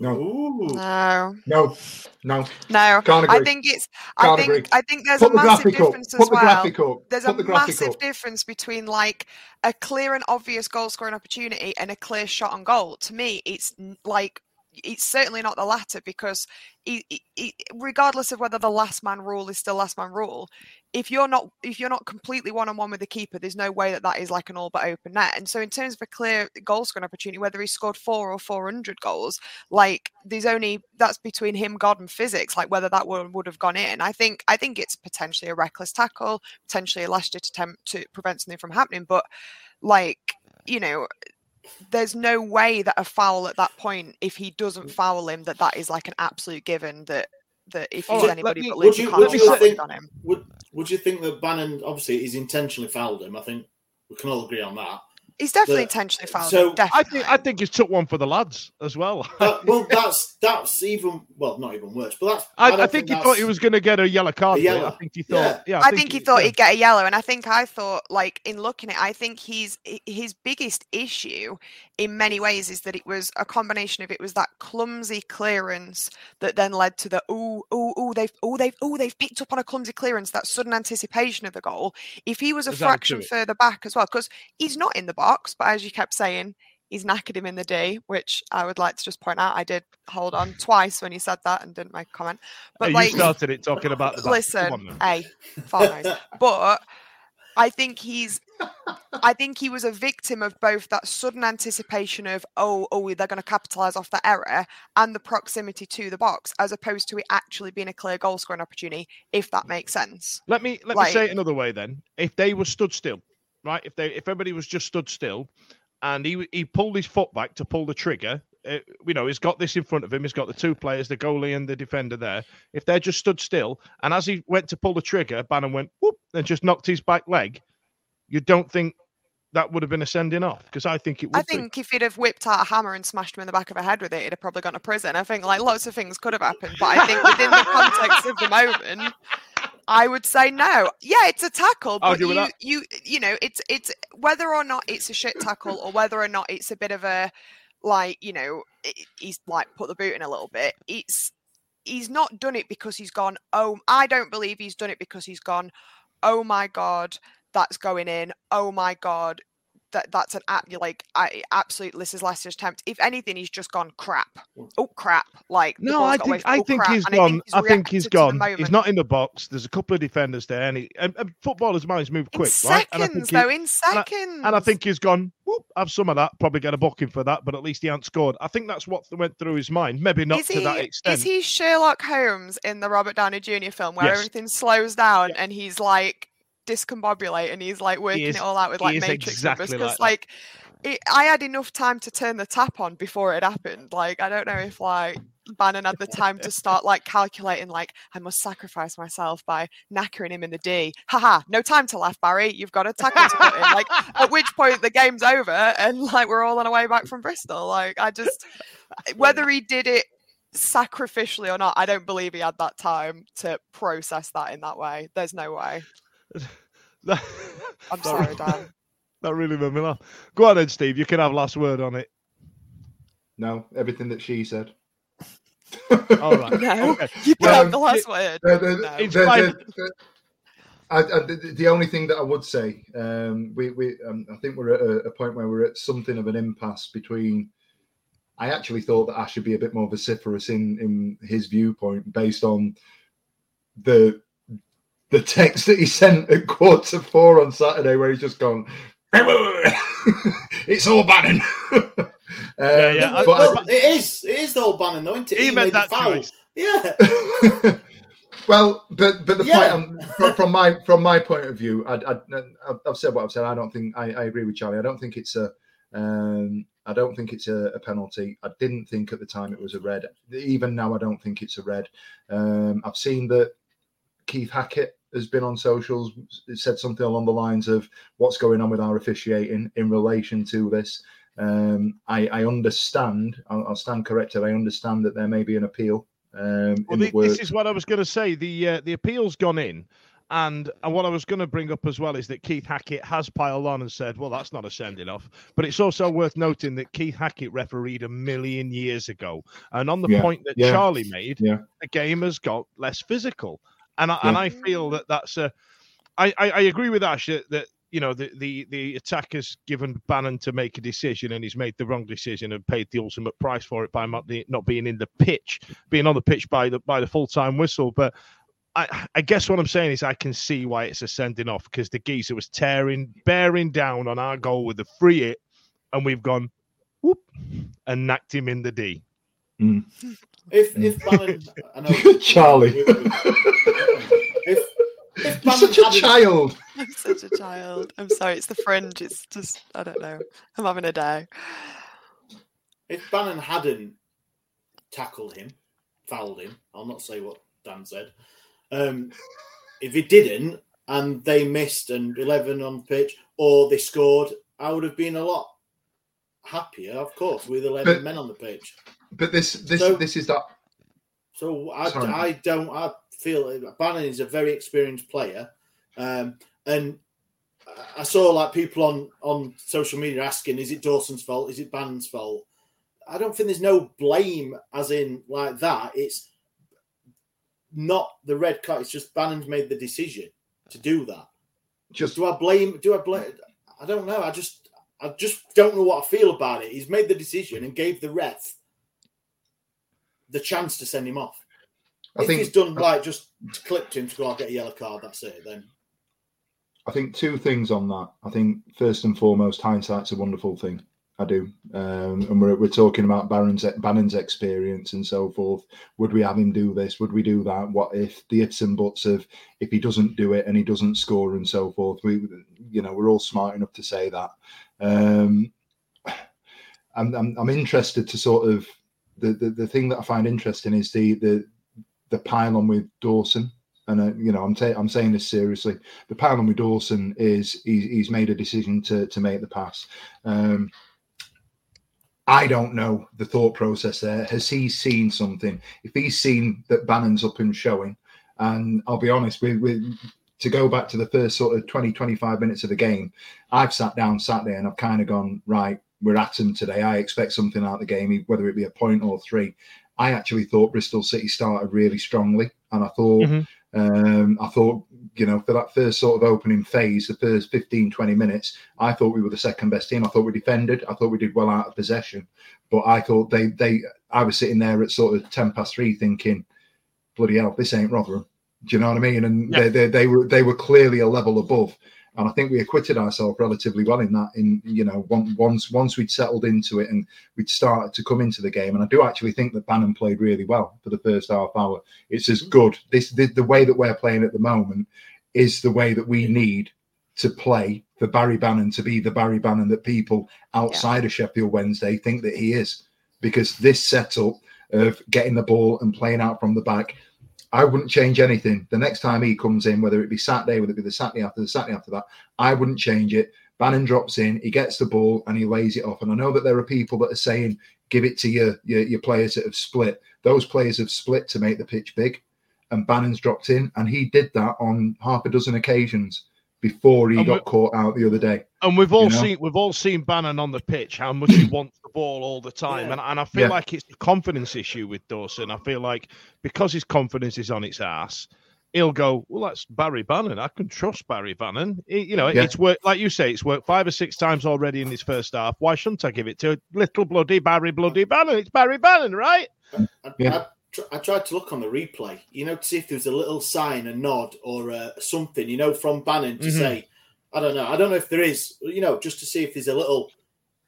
No, Ooh. No, no, no. no. Can't I think it's. I Can't think. agree. I think there's Put a the massive graphic up. difference Put as the well. graphic up. There's Put a the massive up. difference between like a clear and obvious goal scoring opportunity and a clear shot on goal. To me, it's like it's certainly not the latter because regardless of whether the last man rule is still last man rule, if you're not if you're not completely one on one with the keeper, there's no way that that is like an all but open net. And so, in terms of a clear goal scoring opportunity, whether he scored four or four hundred goals, like there's only that's between him, God, and physics. Like whether that one would have gone in. I think I think it's potentially a reckless tackle, potentially a last ditch attempt to prevent something from happening. But like you know, there's no way that a foul at that point, if he doesn't mm. foul him, that that is like an absolute given that that if oh, he's All right, let anybody me- but would Luke, you- you, can't would hold you think- on him. Would Would you think that Bannan obviously he's intentionally fouled him? I think we can all agree on that. He's definitely the- intentionally fouled. so- him, I think I think he's took one for the lads as well. But, well, that's that's even well, not even worse. But that's I, don't I think he thought he was going to get a yellow card. A for it. I think he thought. Yeah, I think he thought yeah. he'd get a yellow, and I think I thought, like in looking at, it, I think he's his biggest issue in many ways is that it was a combination of it was that clumsy clearance that then led to the oh oh oh they've oh they've oh they've picked up on a clumsy clearance that sudden anticipation of the goal. If he was a fraction further back as well, because he's not in the box, but as you kept saying. He's knackered him in the D, which I would like to just point out. I did hold on twice when he said that and didn't make a comment. But Hey, like, you started it talking about the back. Listen, a far knows. But I think he's I think he was a victim of both that sudden anticipation of oh oh they're going to capitalize off that error and the proximity to the box as opposed to it actually being a clear goal scoring opportunity if that makes sense. Let me let Like- me say it another way then. If they were stood still, right? If they if everybody was just stood still, and he he pulled his foot back to pull the trigger, uh, you know, he's got this in front of him. He's got the two players, the goalie and the defender there. If they're just stood still, and as he went to pull the trigger, Bannan went whoop and just knocked his back leg. You don't think that would have been a sending off? Because I think it would. I be. think if he'd have whipped out a hammer and smashed him in the back of the head with it, he'd have probably gone to prison. I think like lots of things could have happened, but I think within the context of the moment, I would say no. Yeah, it's a tackle, but you, you you know, it's it's whether or not it's a shit tackle or whether or not it's a bit of a like you know he's like put the boot in a little bit. It's he's not done it because he's gone. Oh, I don't believe he's done it because he's gone. Oh my god, that's going in. Oh my god, that that's an app you're like I absolute this is last year's attempt. If anything, he's just gone crap. Mm. Oh crap! Like No, I away think I oh, think crap, he's and gone. I think he's gone. He's not in the box. There's a couple of defenders there, and, he, and, and footballers' minds move in quick, right? And I seconds think he- though. In and seconds. I, and I think he's gone. Whoop, have some of that. Probably get a booking for that, but at least he hasn't scored. I think that's what went through his mind. Maybe not is to he, that extent. Is he Sherlock Holmes in the Robert Downey Jr. film where Yes. everything slows down and he's like discombobulate and he's like working is- it all out with like matrix exactly numbers because like like it, I had enough time to turn the tap on before it happened. Like I don't know if like Bannan had the time to start like calculating like I must sacrifice myself by knackering him in the D. Haha, no time to laugh, Barry. You've got a tackle to put in. Like at which point the game's over and like we're all on our way back from Bristol. Like I just whether he did it sacrificially or not, I don't believe he had that time to process that in that way. There's no way. That, I'm sorry, Dan. That really made me laugh. Go on, then, Steve. You can have last word on it. No, everything that she said. All right. No, Okay. you Well, got the um, last word. The, the, No. It's the- fine. the- the- I, I, the, the only thing that I would say, um, we, we um, I think we're at a, a point where we're at something of an impasse between. I actually thought that Ash should be a bit more vociferous in in his viewpoint based on the the text that he sent at quarter to four on Saturday, where he's just gone. it's all Bannan. um, Yeah, yeah, I- but I- well, it is. It is the old Bannan, though, isn't it? He made made the that foul. choice. Yeah. well, but but the Yeah. point um, from, from my from my point of view, I, I, I've- I've said what I've said. I don't think I, I agree with Charlie. I don't think it's a um, I don't think it's a, a penalty. I didn't think at the time it was a red. Even now, I don't think it's a red. Um, I've seen that Keith Hackett has been on socials said something along the lines of what's going on with our officiating in relation to this. Um, I, I understand. I'll, I'll stand corrected. I understand that there may be an appeal um, Well, the this is what I was going to say. The uh, the appeal's gone in, and uh, what I was going to bring up as well is that Keith Hackett has piled on and said, "Well, that's not a sending off." But it's also worth noting that Keith Hackett refereed a million years ago, and on the Yeah, point that yeah, Charlie made, yeah. the game has got less physical, and I, and I feel that that's a. I, I, I agree with Ash that, that you know the, the the attacker's given Bannan to make a decision and he's made the wrong decision and paid the ultimate price for it by not, not being in the pitch, being on the pitch by the by the full time whistle. But I, I guess what I'm saying is I can see why it's a sending off because the geezer was tearing, bearing down on our goal with the free hit, and we've gone whoop and knocked him in the D. Mm. If if Bannan, I know, Charlie. if if You're such a child. I'm such a child. I'm sorry. It's the fringe. It's just I don't know. I'm having a day. if Bannan hadn't tackled him, fouled him, I'll not say what Dan said. Um, if he didn't and they missed and 11 on pitch or they scored, I would have been a lot happier, of course, with 11 But- men on the pitch. But this this So- this is that So I, Sorry. I don't. I feel Bannan is a very experienced player, um, and I saw like people on on social media asking, "Is it Dawson's fault? Is it Bannan's fault?" I don't think there's no blame, as in like that. It's not the red card. It's just Bannan's made the decision to do that. just Do I blame? Do I blame? I don't know. I just, I just don't know what I feel about it. He's made the decision and gave the ref the chance to send him off. I if think he's done like just clipped him to go, I'll get a yellow card. That's it. Then I think two things on that. I think first and foremost, hindsight's a wonderful thing. I do, um, and we're we're talking about Barron's Bannan's experience and so forth. Would we have him do this? Would we do that? What if the ifs and buts of if he doesn't do it and he doesn't score and so forth? We, you know, we're all smart enough to say that. Um, I'm, I'm I'm interested to sort of the, the the thing that I find interesting is the the the pile on with Dawson. And uh, you know, I'm ta- I'm saying this seriously. The pile on with Dawson is he's, he's made a decision to to make the pass. Um, I don't know the thought process there. Has he seen something? If he's seen that Bannan's up and showing, and I'll be honest, with, with to go back to the first sort of 20, 25 minutes of the game, I've sat down Saturday and I've kind of gone, right, we're at him today. I expect something out of the game, whether it be a point or three. I actually thought Bristol City started really strongly, and I thought, Mhm. um, I thought, you know, for that first sort of opening phase, the first 15, 20 minutes, I thought we were the second best team. I thought we defended. I thought we did well out of possession, but I thought they, they, I was sitting there at sort of ten past three, thinking, bloody hell, this ain't Rotherham. Do you know what I mean? And Yeah. they, they, they were, they were clearly a level above. And I think we acquitted ourselves relatively well in that. In you know, on- once once we'd settled into it and we'd started to come into the game, and I do actually think that Bannan played really well for the first half hour. It's as good. This the, the way that we're playing at the moment is the way that we need to play for Barry Bannan to be the Barry Bannan that people outside of Sheffield Wednesday think that he is, because this setup of getting the ball and playing out from the back I wouldn't change anything. The next time he comes in, whether it be Saturday, whether it be the Saturday after the Saturday after that, I wouldn't change it. Bannan drops in, he gets the ball and he lays it off. And I know that there are people that are saying, give it to your, your, your players that have split. Those players have split to make the pitch big. And Bannan's dropped in, and he did that on half a dozen occasions before he And got caught out the other day. And we've all You know? seen we've all seen Bannan on the pitch how much he wants the ball all the time, Yeah. and and I feel Yeah. like it's a confidence issue with Dawson. I feel like because his confidence is on its ass, he'll go, well, that's Barry Bannan. I can trust Barry Bannan. It- you know, Yeah. it's worked like you say, it's worked five or six times already in his first half. Why shouldn't I give it to little bloody Barry bloody Bannan? It's Barry Bannan, right? I, Yeah. I, tried to look on the replay, you know, to see if there was a little sign, a nod, or uh, something, you know, from Bannan to Mhm. say, I don't know, I don't know if there is, you know, just to see if there's a little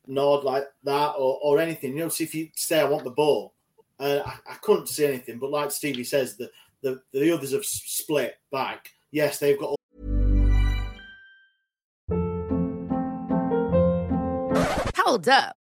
nod like that or, or anything, you know, see if you say I want the ball. Uh, I, I couldn't see anything, but like Stevie says, the the, the others have split back. Yes, they've got All- Hold up.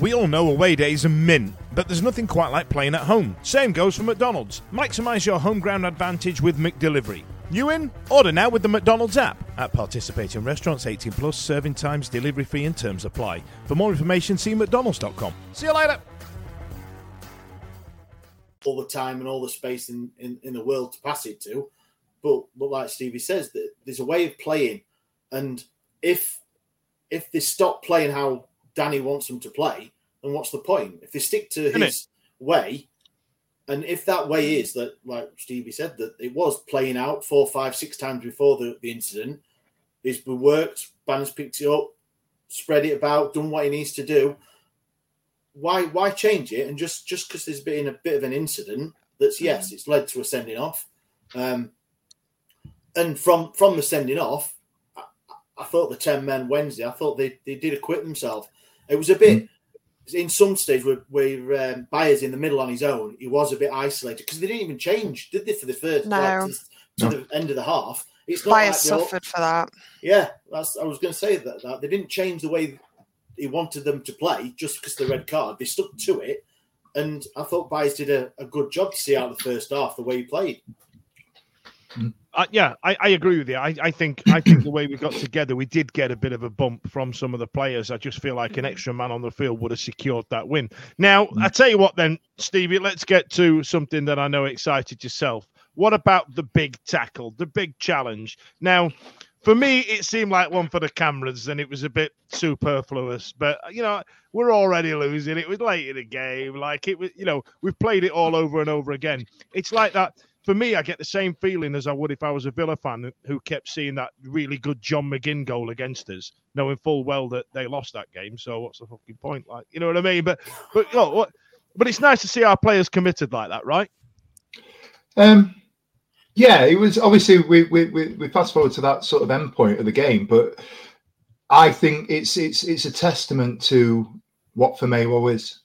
We all know away days are mint, but there's nothing quite like playing at home. Same goes for McDonald's. Maximize your home ground advantage with McDelivery. You in? Order now with the McDonald's app. At participating restaurants 18 plus, serving times, delivery fee, and terms apply. For more information, see McDonald's.com. See you later. all the time and all the space in, in, in the world to pass it to. But but like Stevie says, that there's a way of playing, and if if they stop playing how Danny wants them to play, then what's the point? If they stick to Isn't his way, and if that way is that, like Stevie said, that it was playing out four, five, six times before the, the incident, it's been worked. Bannan's picked it up, spread it about, done what he needs to do why why change it? And just just because there's been a bit of an incident that's yes, it's led to a sending off. Um, and from from the sending off, I, I thought the ten men Wednesday, I thought they, they did acquit themselves. It was a bit in some stage where, where um, Byers in the middle on his own, he was a bit isolated because they didn't even change, did they, for the first No. like, to, to No. the end of the half? It's not Byers like they all- suffered for that. yeah, that's I was going to say that, that they didn't change the way he wanted them to play just because the red card. They stuck to it, and I thought Byers did a, a good job to see out the first half the way he played. Uh, yeah, I, I agree with you. I, I think I think the way we got together, we did get a bit of a bump from some of the players. I just feel like an extra man on the field would have secured that win. Now, I tell you what, then, Stevie, let's get to something that I know excited yourself. What about the big tackle, the big challenge? Now, for me, it seemed like one for the cameras, and it was a bit superfluous. But you know, we're already losing. It was late in the game. Like it was, you know, we've played it all over and over again. It's like that for me, I get the same feeling as I would if I was a Villa fan who kept seeing that really good John McGinn goal against us, knowing full well that they lost that game. So what's the fucking point? Like, you know what I mean? But but you know. But it's nice to see our players committed like that, right? Um, yeah, it was obviously we, we we we fast forward to that sort of end point of the game, but I think it's it's it's a testament to what for Firmino is,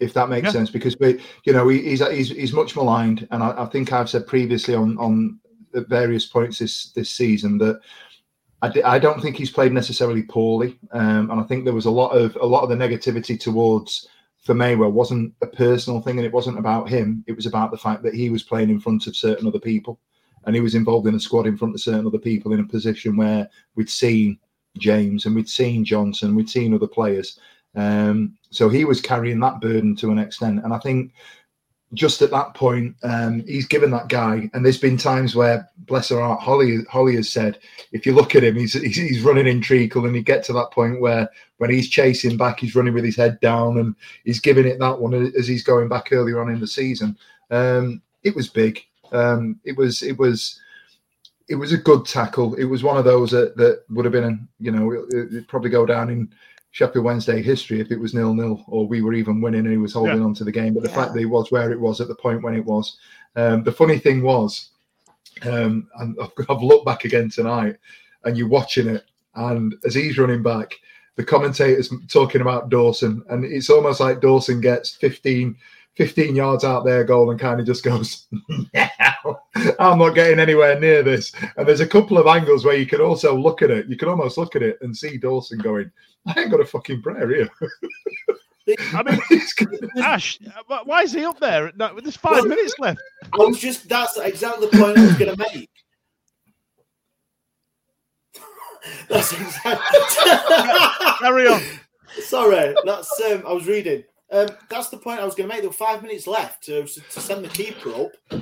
if that makes Yeah. sense, because we you know he, he's he's he's much maligned, and I, I think I've said previously on on at various points this this season that. I, di- I don't think he's played necessarily poorly, um, and I think there was a lot of a lot of the negativity towards Firmino wasn't a personal thing and it wasn't about him. It was about the fact that he was playing in front of certain other people and he was involved in a squad in front of certain other people in a position where we'd seen James and we'd seen Johnson, we'd seen other players. Um, so he was carrying that burden to an extent. And I think just at that point, um, he's given that guy, and there's been times where, bless her heart, Holly, Holly has said, if you look at him, he's, he's, he's running in treacle, and you get to that point where when he's chasing back, he's running with his head down, and he's giving it that one as he's going back earlier on in the season. Um, it was big. Um, it was it was it was a good tackle. It was one of those that, that would have been, you know, it, it'd probably go down in Sheffield Wednesday history if it was nil nil or we were even winning and he was holding Yeah. on to the game. But the Yeah. fact that he was where it was at the point when it was, um, the funny thing was, um, and I've, I've looked back again tonight, and you're watching it, and as he's running back, the commentators talking about Dawson, and it's almost like Dawson gets 15, 15 yards out there goal and kind of just goes, "No, I'm not getting anywhere near this. And there's a couple of angles where you can also look at it. You can almost look at it and see Dawson going, I ain't got a fucking prayer here. I mean, It's good. Ash, why is he up there? No, there's five Well- minutes left. I was just that's exactly the point I was going to make. that's exactly. Carry on. Sorry, that's um, I was reading. Um, that's the point I was going to make. There were five minutes left to, to send the keeper up.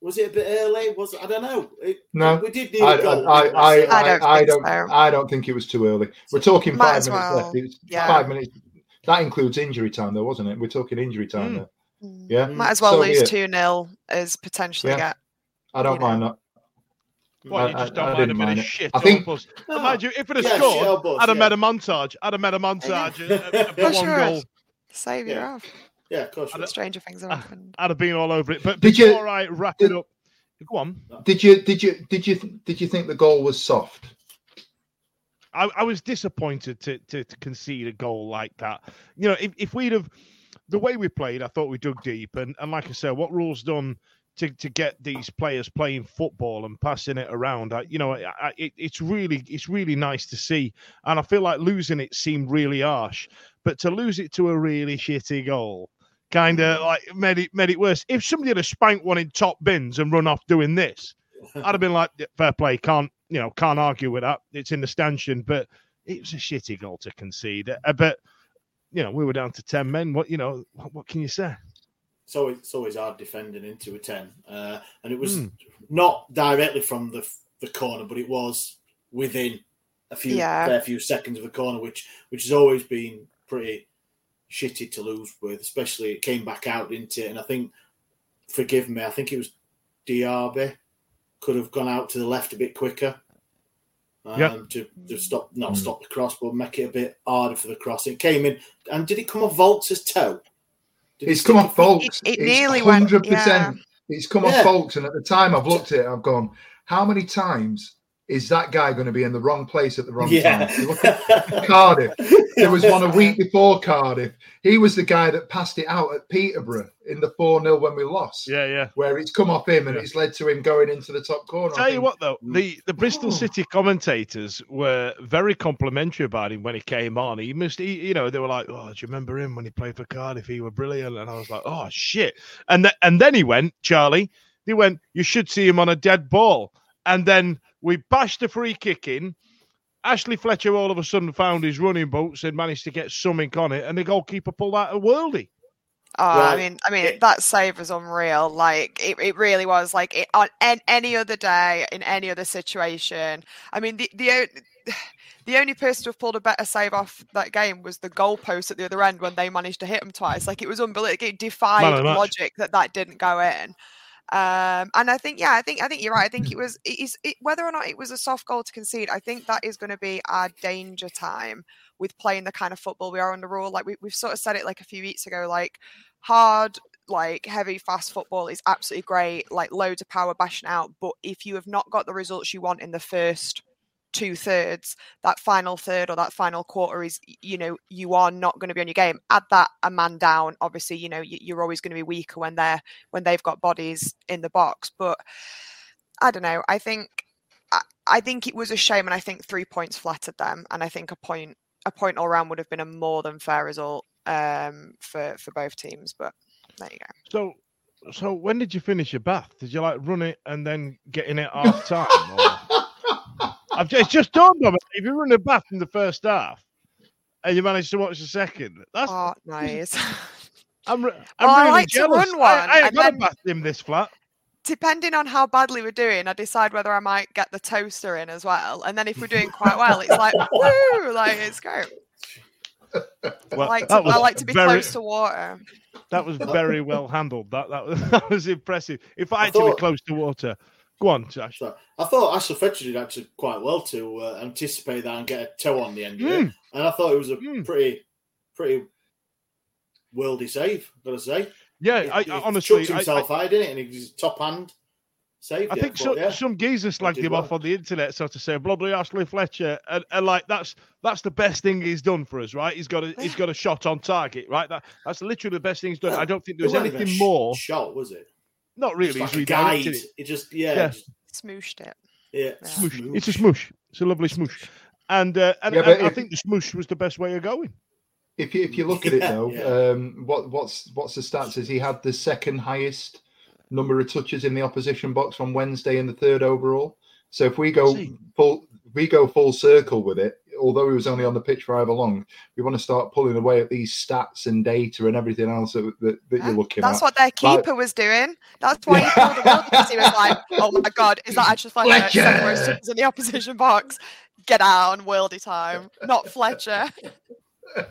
Was it a bit early? Was I don't know. It, No, we did need I, a goal. I, I, I, I don't I think don't, so. I don't think it was too early. We're talking Might five minutes well. left. It's Yeah. Five minutes. That includes injury time, though, wasn't it? We're talking injury time Mm. there. Yeah, Might as well So lose it. 2 0 as potentially Yeah. get. I don't you know. mind that. What, you just don't I mind a didn't bit mind of shit. I think- on us. Oh, Mind you, if it had yeah, scored, shit on us, I'd have yeah. made a montage. I'd have made a montage of, of the For one sure. goal. Save your Yeah. off. Yeah, of course. I don't- Stranger things have Ah. happened. I'd have been all over it. But Did you- before I wrap it up, go on. Did you, did you, did you, did you think the goal was soft? I, I was disappointed to, to to concede a goal like that. You know, if, if we'd have the way we played, I thought we dug deep, and, and like I said, what Röhl's done to, to get these players playing football and passing it around, I, you know, I, I, it, it's really it's really nice to see, and I feel like losing it seemed really harsh, but to lose it to a really shitty goal. Kind of like made it made it worse. If somebody had a spanked one in top bins and run off doing this, I'd have been like, fair play, can't you know, can't argue with that. It's in the stanchion, but it was a shitty goal to concede. Uh, but you know, we were down to ten men. What you know, what, what can you say? It's always, it's always hard defending into a 10. Uh, and it was Hmm. not directly from the the corner, but it was within a few Yeah. fair few seconds of the corner, which which has always been pretty shitty to lose with, especially it came back out, didn't it? And I think, forgive me, I think it was Diaby could have gone out to the left a bit quicker. Um, Yeah. to, to stop, not Mm. stop the cross, but make it a bit harder for the cross. It came in, and did it come off Vaulks' toe? Did he It's come stick off Vaulks. it it's nearly went- 100%. It's come Yeah. off Vaulks. And at the time I've looked at it, I've gone, how many times is that guy going to be in the wrong place at the wrong Yeah. time? You look at Cardiff. There was one a week before Cardiff. He was the guy that passed it out at Peterborough in the 4 0 when we lost, Yeah, yeah. where it's come off him and Yeah. it's led to him going into the top corner. Tell you what, though, the, the Bristol Oh. City commentators were very complimentary about him when he came on. He must, he, you know, they were like, "Oh, do you remember him when he played for Cardiff? He was brilliant." And I was like, "Oh shit!" And th- and then he went, Charlie. He went, "You should see him on a dead ball." And then we bashed the free kick in. Ashley Fletcher all of a sudden found his running boots and managed to get something on it, and the goalkeeper pulled out a worldie. Oh, I mean, I mean It- that save was unreal. Like it, it really was. Like it, on an, any other day in any other situation. I mean, the the the only person to have pulled a better save off that game was the goalpost at the other end when they managed to hit him twice. Like it was unbelievable. It defied Man of the match. logic that that didn't go in. Um, and I think, yeah, I think, I think you're right. I think it was, it is, it, whether or not it was a soft goal to concede, I think that is going to be our danger time with playing the kind of football we are under Röhl. Like we, we've sort of said it like a few weeks ago, like hard, like heavy, fast football is absolutely great, like loads of power bashing out. But if you have not got the results you want in the first two thirds, that final third or that final quarter is, you know, you are not going to be on your game. Add that a man down, obviously, you know, you- you're always going to be weaker when they're when they've got bodies in the box. But I don't know. I think I, I think it was a shame, and I think three points flattered them, and I think a point a point all round would have been a more than fair result um, for for both teams. But there you go. So, so when did you finish your bath? Did you like run it and then get in at half time? Or- I've just, it's just dawned on me. If you run a bath in the first half and you manage to watch the second, that's Oh, nice. I'm, I'm Well, I really like to jealous. run I, one, I ain't and got then- a bath in this flat. Depending on how badly we're doing, I decide whether I might get the toaster in as well. And then if we're doing quite well, it's like woo, like it's great. I like to, I like to be very, close to water. That was very well handled. That that was, that was impressive. If I I had to be thought- close to water, go on, Josh. So I thought Ashley Fletcher did actually quite well to uh, anticipate that and get a toe on the end of it. Mm. And I thought it was a Mm. pretty, pretty worldy save, got to say. Yeah, He- I, he I honestly, chucked I, I, himself high, didn't it? And he was top hand save. I think but some, yeah. some geezer slagged him off on the internet, so to say, bloody Ashley Fletcher, and, and like that's that's the best thing he's done for us, right? He's got a he's got a shot on target, right? That that's literally the best thing he's done. I don't think It there's wasn't even a anything more. shot, was it? Not really. Just like he's a guide. redirected it. It just yeah, Yeah. just- Smooshed it. yeah. Smoosh. It's a smoosh. It's a lovely smoosh, and uh, and, Yeah, and but I if- think the smoosh was the best way of going. If you if you look at it Yeah, though, yeah. um, what what's what's the stats? Is he had the second highest number of touches in the opposition box on Wednesday and the third overall. So if we go full, if we go full circle with it. Although he was only on the pitch for however long, we want to start pulling away at these stats and data and everything else that, that, that you're looking That's at. That's what their Like- keeper was doing. That's why he pulled the ball because he was like, "Oh my god, is that actually Fletcher? Fletcher! Seven in the opposition box. Get out on worldy time, not Fletcher."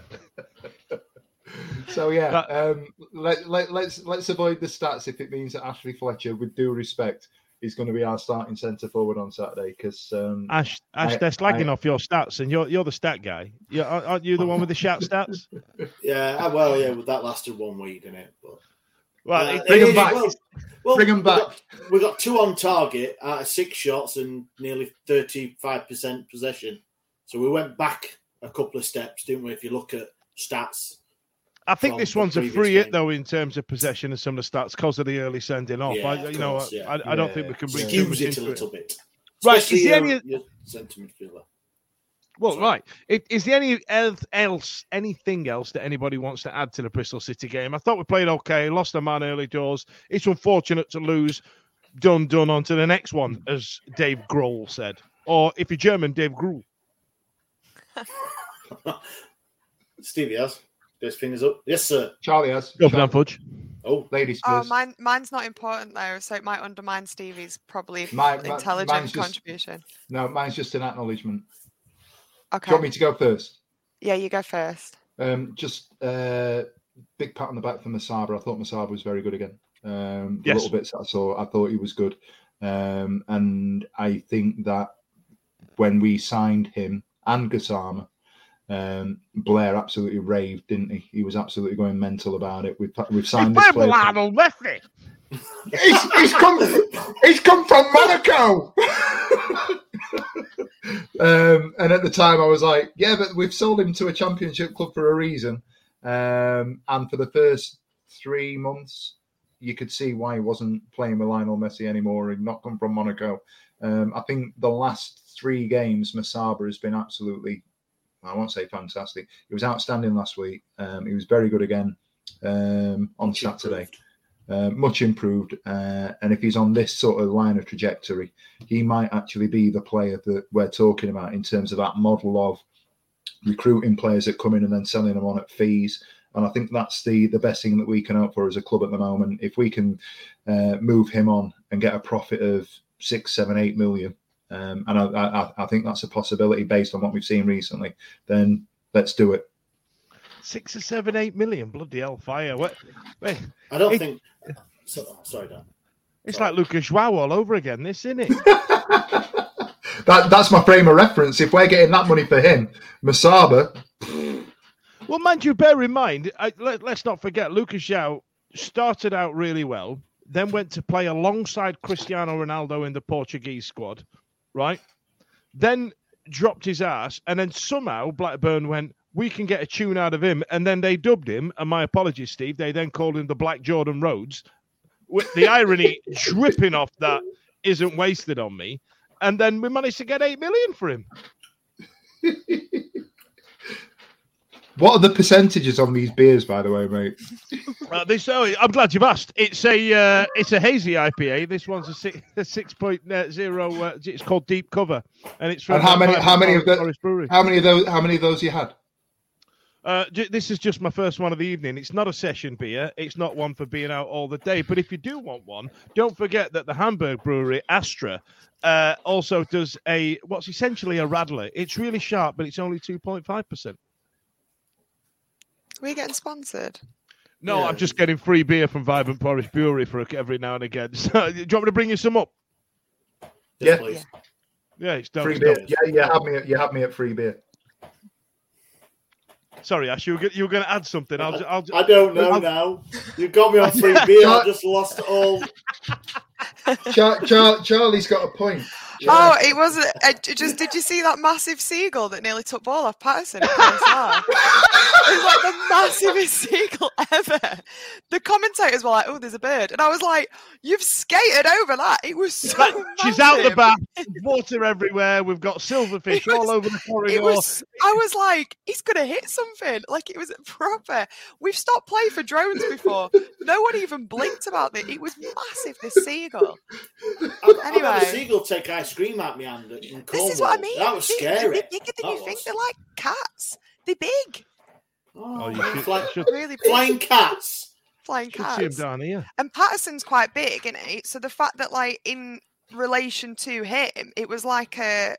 So yeah, That- um, let, let, let's let's avoid the stats if it means that Ashley Fletcher, with due respect, is going to be our starting centre forward on Saturday. Because um, Ash, Ash, I- they're slagging I- off your stats, and you're you're the stat guy. Yeah, aren't aren't you the one with the shout stats? Yeah, uh, well, yeah, well, that lasted one week, didn't it? But Well, Uh, Bring it 'em is- back. Well, well, Bring 'em we got- back. We got two on target out of six shots and nearly thirty-five percent possession. So we went back a couple of steps, didn't we? If you look at stats, I think this one's a previous free hit though in terms of possession and some of the stats because of the early sending off. Yeah, I, of you know, yeah. I, I don't think we can bring too much skews it a into it. little bit. Right, Especially is there your, any- your centre midfielder. Well, Sorry. right. It, is there any else, else, anything else that anybody wants to add to the Bristol City game? I thought we played okay, lost a man early doors. It's unfortunate to lose. done, done on to the next one, as Dave Grohl said. Or if you're German, Dave Grohl. Stevie has. His fingers up. Yes, sir. Charlie has. Go for Dan Fudge. Oh, ladies Oh, mine, mine's not important though, so it might undermine Stevie's probably My- my- intelligent mine's just- contribution. No, mine's just an acknowledgement. Okay. Do you want me to go first? Yeah, you go first. Um, just uh, big pat on the back for Musaba. I thought Musaba was very good again. Um, the Yes. little bits that I saw, I thought he was good. Um, and I think that when we signed him and Gassama, um, Blair absolutely raved, didn't he? He was absolutely going mental about it. We've we've signed this player. Messi. He's, he's come. He's come from Monaco. um, and at the time, I was like, "Yeah, but we've sold him to a championship club for a reason." Um, and for the first three months, you could see why he wasn't playing with Lionel Messi anymore. He'd not come from Monaco. Um, I think the last three games, Musaba has been absolutely. I won't say fantastic. He was outstanding last week. Um, he was very good again um, on Saturday uh, much improved. Uh, and if he's on this sort of line of trajectory, he might actually be the player that we're talking about in terms of that model of recruiting players that come in and then selling them on at fees. And I think that's the the best thing that we can hope for as a club at the moment. If we can uh, move him on and get a profit of six, seven, eight million, um, and I, I, I think that's a possibility based on what we've seen recently, then let's do it. Six or seven, eight million. Bloody hell, fire. What? Wait, I don't It- think. So, sorry, Dan. it's like Lucas João all over again, this, isn't it? That that's my frame of reference. If we're getting that money for him, Musaba, Well, mind you, bear in mind, I, let, us not forget, Lucas João started out really well, then went to play alongside Cristiano Ronaldo in the Portuguese squad, right? Then dropped his ass, and then somehow Blackburn went, we can get a tune out of him, and then they dubbed him, and my apologies, Steve, they then called him the Black Jordan Rhodes. With the irony dripping off that isn't wasted on me. And then we managed to get eight million for him. what are the percentages on these beers, by the way, mate? Uh, this, oh, I'm glad you've asked. It's a uh, it's a hazy IPA. This one's a six a six point zero. Uh, it's called Deep Cover, and it's from And how uh, many? How many of Brewery. How many of those? How many of those you had? Uh, this is just my first one of the evening. It's not a session beer. It's not one for being out all the day. But if you do want one, don't forget that the Hamburg brewery Astra uh, also does a what's essentially a radler. It's really sharp, but it's only two point five percent. We're getting sponsored. No, Yeah. I'm just getting free beer from Vibrant Forest Brewery for every now and again. So, do you want me to bring you some up? Yes, Yeah. please. Yeah, it's done. Free it's beer. done. Yeah, you have me. At, you have me at free beer. Sorry, Ash, you were, you were going to add something. I'll, I'll, I don't know I'll- now. You got me on free beer. I just lost all. Char- Char- Charlie's got a point. Oh, it wasn't. Uh, just did you see that massive seagull that nearly took ball off Paterson? in it was like the massivest seagull ever. The commentators were like, "Oh, there's a bird," and I was like, "You've skated over that." It was so. Right, She's out the massive. bath, water everywhere. We've got silverfish was- all over the corridor. Was. I was like, he's gonna hit something. Like it was proper. We've stopped playing for drones before. No one even blinked about it. It was massive. This seagull. I, I've Anyway. a seagull take ice cream at me hand in This is what I mean. That was They- scary. They're bigger than That you think. They're like cats. They're big. Oh, Oh, you should- fly- should- Really big. flying cats. flying should see him cats. down here. And Paterson's quite big, isn't he? So the fact that, like, in relation to him, it was like a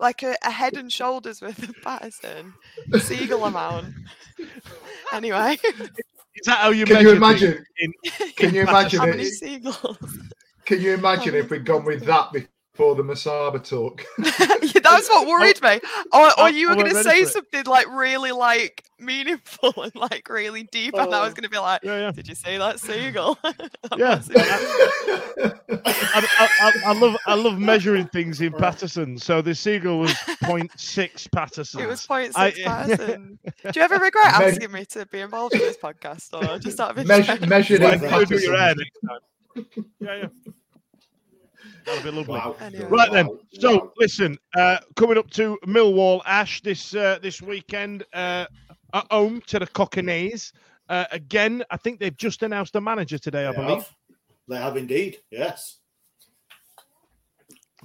like a, a head and shoulders with of Paterson seagull amount. Anyway, Is that how you Can you imagine? in- Can you imagine how it? seagulls? Can you imagine if we'd gone with that before the Musaba talk? yeah, that's what worried me. Or, or I- you were going to say something like really like meaningful and like really deep, and I was Oh. going to be like, Yeah, yeah. "Did you say that seagull?" That Yeah. I, I, I, I love I love measuring things in Paterson. So the seagull was 0.6 Paterson. It was point I- six Paterson. Do you ever regret Me- asking me to be involved in this podcast, or just out of Measure, interest? measured in if you do your hair Patterson. Yeah, yeah. That'll be lovely. Wow. Anyway. Right then. So Wow. listen, uh, coming up to Millwall Ash this uh, this weekend uh, at home to the Cockneys. Uh, again, I think they've just announced a manager today. I They believe. have. They have indeed. Yes.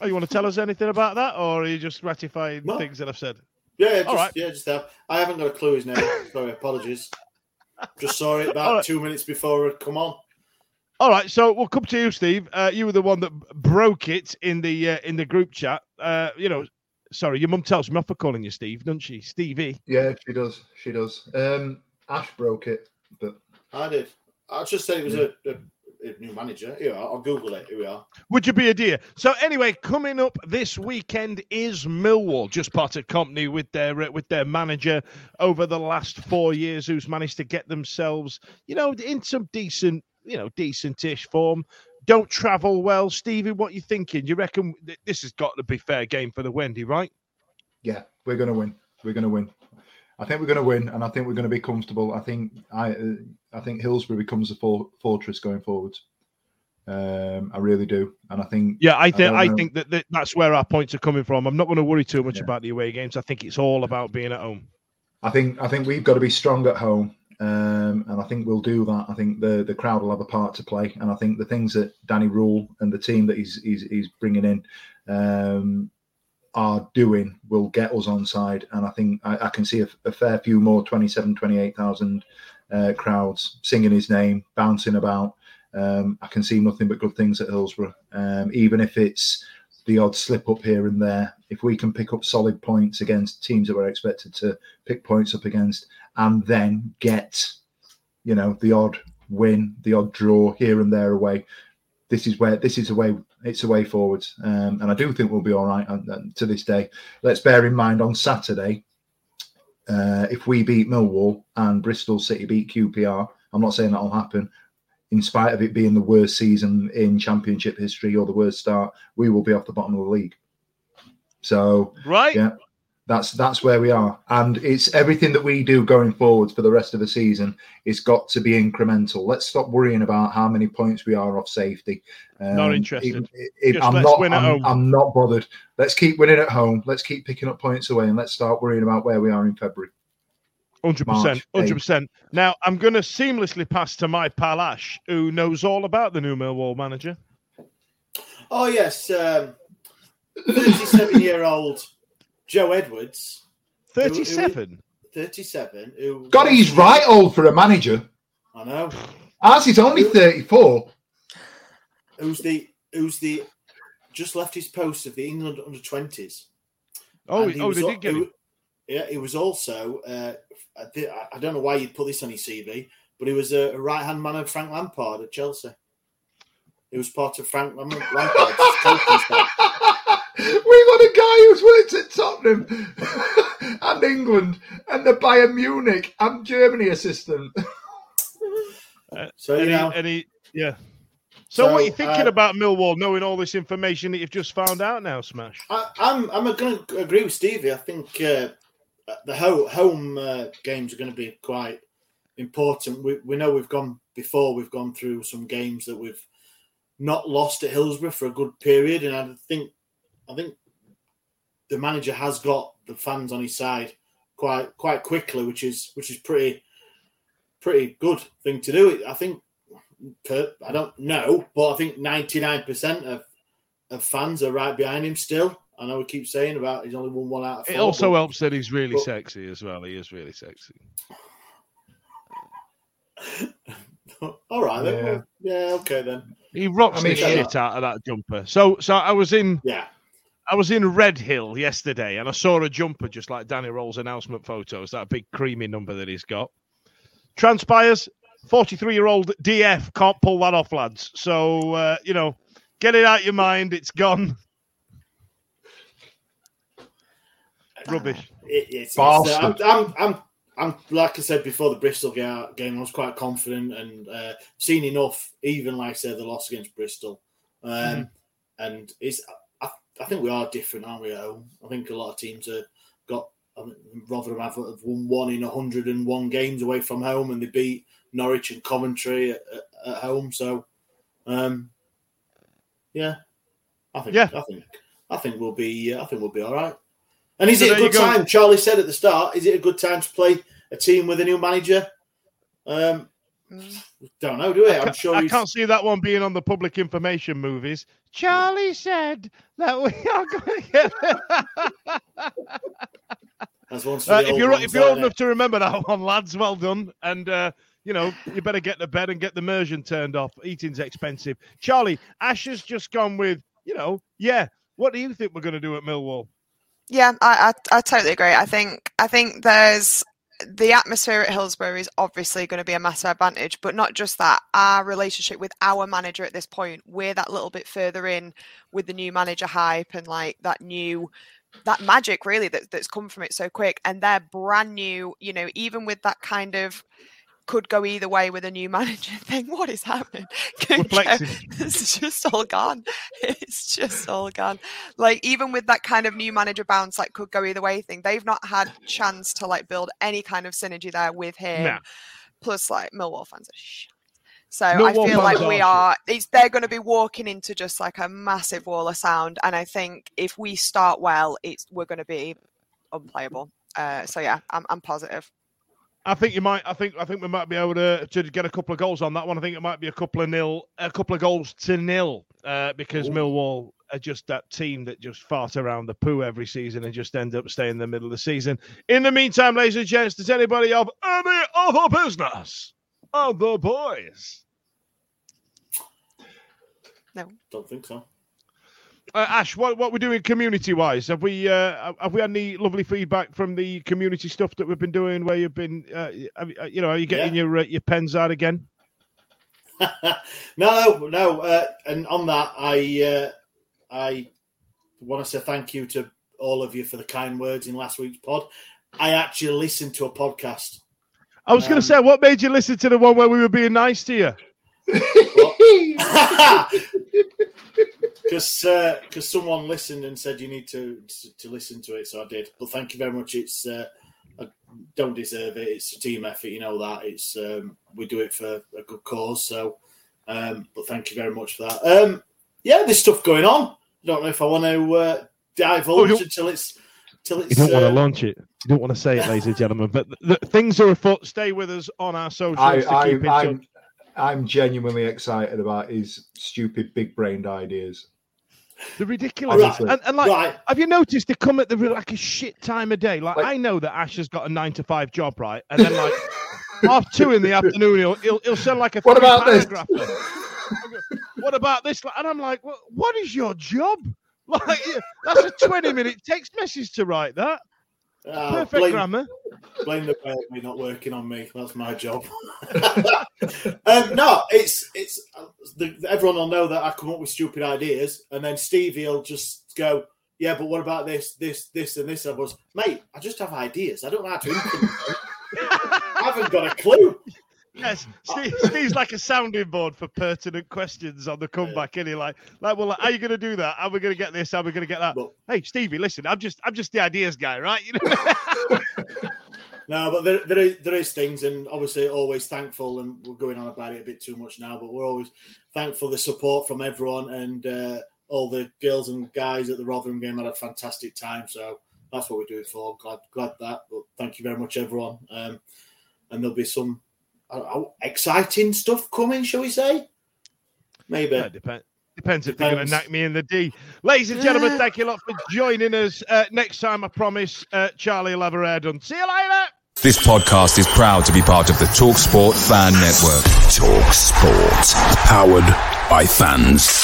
Oh, you want to tell us anything about that, or are you just ratifying No. things that I've said? Yeah, just, All right. yeah, just have. I haven't got a clue his name. Sorry, apologies. Just saw it about All right. two minutes before it come on. All right, so we'll come to you, Steve. Uh, you were the one that broke it in the uh, in the group chat. Uh, you know, sorry, your mum tells me off for calling you Steve, doesn't she? Stevie. Yeah, she does. She does. Um, Ash broke it, but I did. I just said it was a, a, a new manager. Here, I'll Google it. Here we are. Would you be a dear? So anyway, coming up this weekend is Millwall, just part of company with their uh, with their manager over the last four years, who's managed to get themselves, you know, in some decent, you know, decentish form. Don't travel well, Stevie. What you thinking? You reckon th- this has got to be fair game for the Wendy, right? yeah, we're going to win. We're going to win. I think we're going to win, and I think we're going to be comfortable. I think I, uh, I think Hillsborough becomes a for, fortress going forward. Um, I really do, and I think Yeah, I think don't I, think that, that that's where our points are coming from. I'm not going to worry too much Yeah. about the away games. I think it's all about being at home. I think I think we've got to be strong at home, um, and I think we'll do that. I think the the crowd will have a part to play, and I think the things that Danny Röhl and the team that he's he's, he's bringing in um, are doing will get us on side. And I think I, I can see a, a fair few more 27, 28,000 uh, crowds singing his name, bouncing about. Um, I can see nothing but good things at Hillsborough, um, even if it's the odd slip up here and there. If we can pick up solid points against teams that we're expected to pick points up against, and then get, you know, the odd win, the odd draw here and there away. This is where this is a way. It's a way forward, um, and I do think we'll be all right uh, uh, to this day. Let's bear in mind on Saturday, uh, if we beat Millwall and Bristol City beat QPR, I'm not saying that'll happen. In spite of it being the worst season in Championship history or the worst start, we will be off the bottom of the league. So Right? yeah, that's that's where we are, and it's everything that we do going forward for the rest of the season. It's got to be incremental. Let's stop worrying about how many points we are off safety. Um, Not interested. if- Just I'm not. I'm. I'm not bothered. Let's keep winning at home. Let's keep picking up points away, and let's start worrying about where we are in February. Hundred percent, March, hundred percent. Now I'm going to seamlessly pass to my pal Ash, who knows all about the new Millwall manager. Oh yes, um, thirty-seven-year-old Joe Edwards, Thirty-seven. thirty-seven. Who God, he's right old for a manager. I know. Ours is only 34. Who's the who's the just left his post of the England under twenties. Oh, And he- he oh, was they did get he him. wa- Yeah, he was also. Uh, I, thi- I don't know why you'd put this on his CV, but he was a, a right hand man of Frank Lampard at Chelsea. He was part of Frank Lampard's coaching staff. we got a guy who's worked at Tottenham and England and the Bayern Munich and Germany assistant. So you and, know, he, yeah. So, what are you thinking uh, about Millwall, knowing all this information that you've just found out now, Smash? I, I'm I'm going to agree with Stevie. I think uh, the ho- home uh, games are going to be quite important. We we know we've gone before. We've gone through some games that we've not lost at Hillsborough for a good period, and I think I think the manager has got the fans on his side quite quite quickly, which is which is pretty pretty good thing to do. I think I don't know, but I think ninety nine percent of of fans are right behind him still. I know we keep saying about he's only won one out of four. It also but- helps that he's really but- sexy as well. He is really sexy. All right, then. Yeah. Well, yeah, okay then. He rocks I mean, the yeah. shit out of that jumper. So, so I was in, Yeah, I was in Red Hill yesterday, and I saw a jumper just like Danny Röhl's announcement photos. That big creamy number that he's got. Transpires, forty-three-year-old DF can't pull that off, lads. So uh, you know, get it out your mind. It's gone. Rubbish. it, it's, Bastard. uh, I'm, I'm, I'm, I'm, like I said before the Bristol game, I was quite confident and uh, seen enough. Even like I said, the loss against Bristol, um, Mm-hmm. and it's. I, I think we are different, aren't we? At home, I think a lot of teams have got. I think Rotherham have have won one in 101 games away from home, and they beat Norwich and Coventry at, at, at home. So, um, yeah, I think. Yeah. I think. I think we'll be. Uh, I think we'll be all right. And is So it a good go. time? Charlie said at the start, is it a good time to play a team with a new manager? Um, Don't know, do we? I'm sure I he's- can't see that one being on the public information movies. Charlie said that we are going to get. That's one Uh, if you're ones, if you're old enough to remember that one, lads, well done. And uh, you know you better get to bed and get the immersion turned off. Eating's expensive. Charlie, Ash has just gone with you know, yeah. What do you think we're going to do at Millwall? Yeah, I, I I totally agree. I think I think there's the atmosphere at Hillsborough is obviously going to be a massive advantage, but not just that. Our relationship with our manager at this point, we're that little bit further in with the new manager hype and like that new that magic really that, that's come from it so quick and they're brand new you know even with that kind of could go either way with a new manager thing. What is happening? It's just all gone. It's just all gone. Like even with that kind of new manager bounce like could go either way thing they've not had chance to like build any kind of synergy there with him. Nah. plus like millwall fans are shit. so Millwall i feel like we are are it's they're going to be walking into just like a massive wall of sound and i think if we start well it's we're going to be unplayable. Uh, so yeah I'm, I'm positive I think you might. I think. I think we might be able to to get a couple of goals on that one. I think it might be a couple of nil, a couple of goals to nil, uh, because Millwall are just that team that just fart around the poo every season and just end up staying in the middle of the season. In the meantime, ladies and gents, does anybody have any other business? Other boys. no Don't think so. Uh, Ash, what what we're doing community wise? Have we uh, have we had any lovely feedback from the community stuff that we've been doing? Where you've been, uh, you- uh, you know, are you getting your uh, your pens out again? no, no. Uh, and on that, I uh, I want to say thank you to all of you for the kind words in last week's pod. I actually listened to a podcast. I was going Um, to say, what made you listen to the one where we were being nice to you? Because because someone listened and said you need to, to to listen to it, so I did. But thank you very much. It's uh, I don't deserve it. It's a team effort, you know that. It's um, we do it for a good cause. So, um, but thank you very much for that. Um, yeah, there's stuff going on. I don't know if I want to uh, divulge Oh, you- until it's till it's. You don't want uh, to launch it. You don't want to say it, ladies and gentlemen. But the, things are afoot. Stay with us on our socials I, to I, keep in I'm, touch. I'm genuinely excited about his stupid big brained ideas. The ridiculous. Honestly. And, and like, Right. have you noticed they come at the like a shit time of day? Like, Like- I know that Ash has got a nine to five job, right? And then like half two in the afternoon, he'll he'll, he'll send like a What three about this? what about this? And I'm like, what, what is your job? Like, that's a 20 minute text message to write that. Uh, Perfect blame- grammar. blame the for not working on me. That's my job. um, no, it's it's uh, the, everyone will know that I come up with stupid ideas, and then Stevie will just go, "Yeah, but what about this, this, this, and this?" I was, mate, I just have ideas. I don't know how to implement them. I haven't got a clue. Yes, Steve, Steve's like a sounding board for pertinent questions on the comeback, isn't he? Like, like, well, like, how are you going to do that? How are we going to get this? How are we going to get that? But- hey, Stevie, listen, I'm just, I'm just the ideas guy, right? You know. No, but there, there is there is things, and obviously always thankful, and we're going on about it a bit too much now, but we're always thankful the support from everyone and uh, all the girls and guys at the Rotherham game had a fantastic time. So that's what we're doing for. Glad glad that. But thank you very much, everyone. Um, and there'll be some uh, exciting stuff coming, shall we say? Maybe. Yeah, depends. Depends if they're going to Depends. knock me in the D. Ladies and gentlemen, thank you a lot for joining us. Uh, next time, I promise, uh, Charlie will have her hair done. See you later. This podcast is proud to be part of the TalkSport Fan Network. Talk Sport. Powered by fans.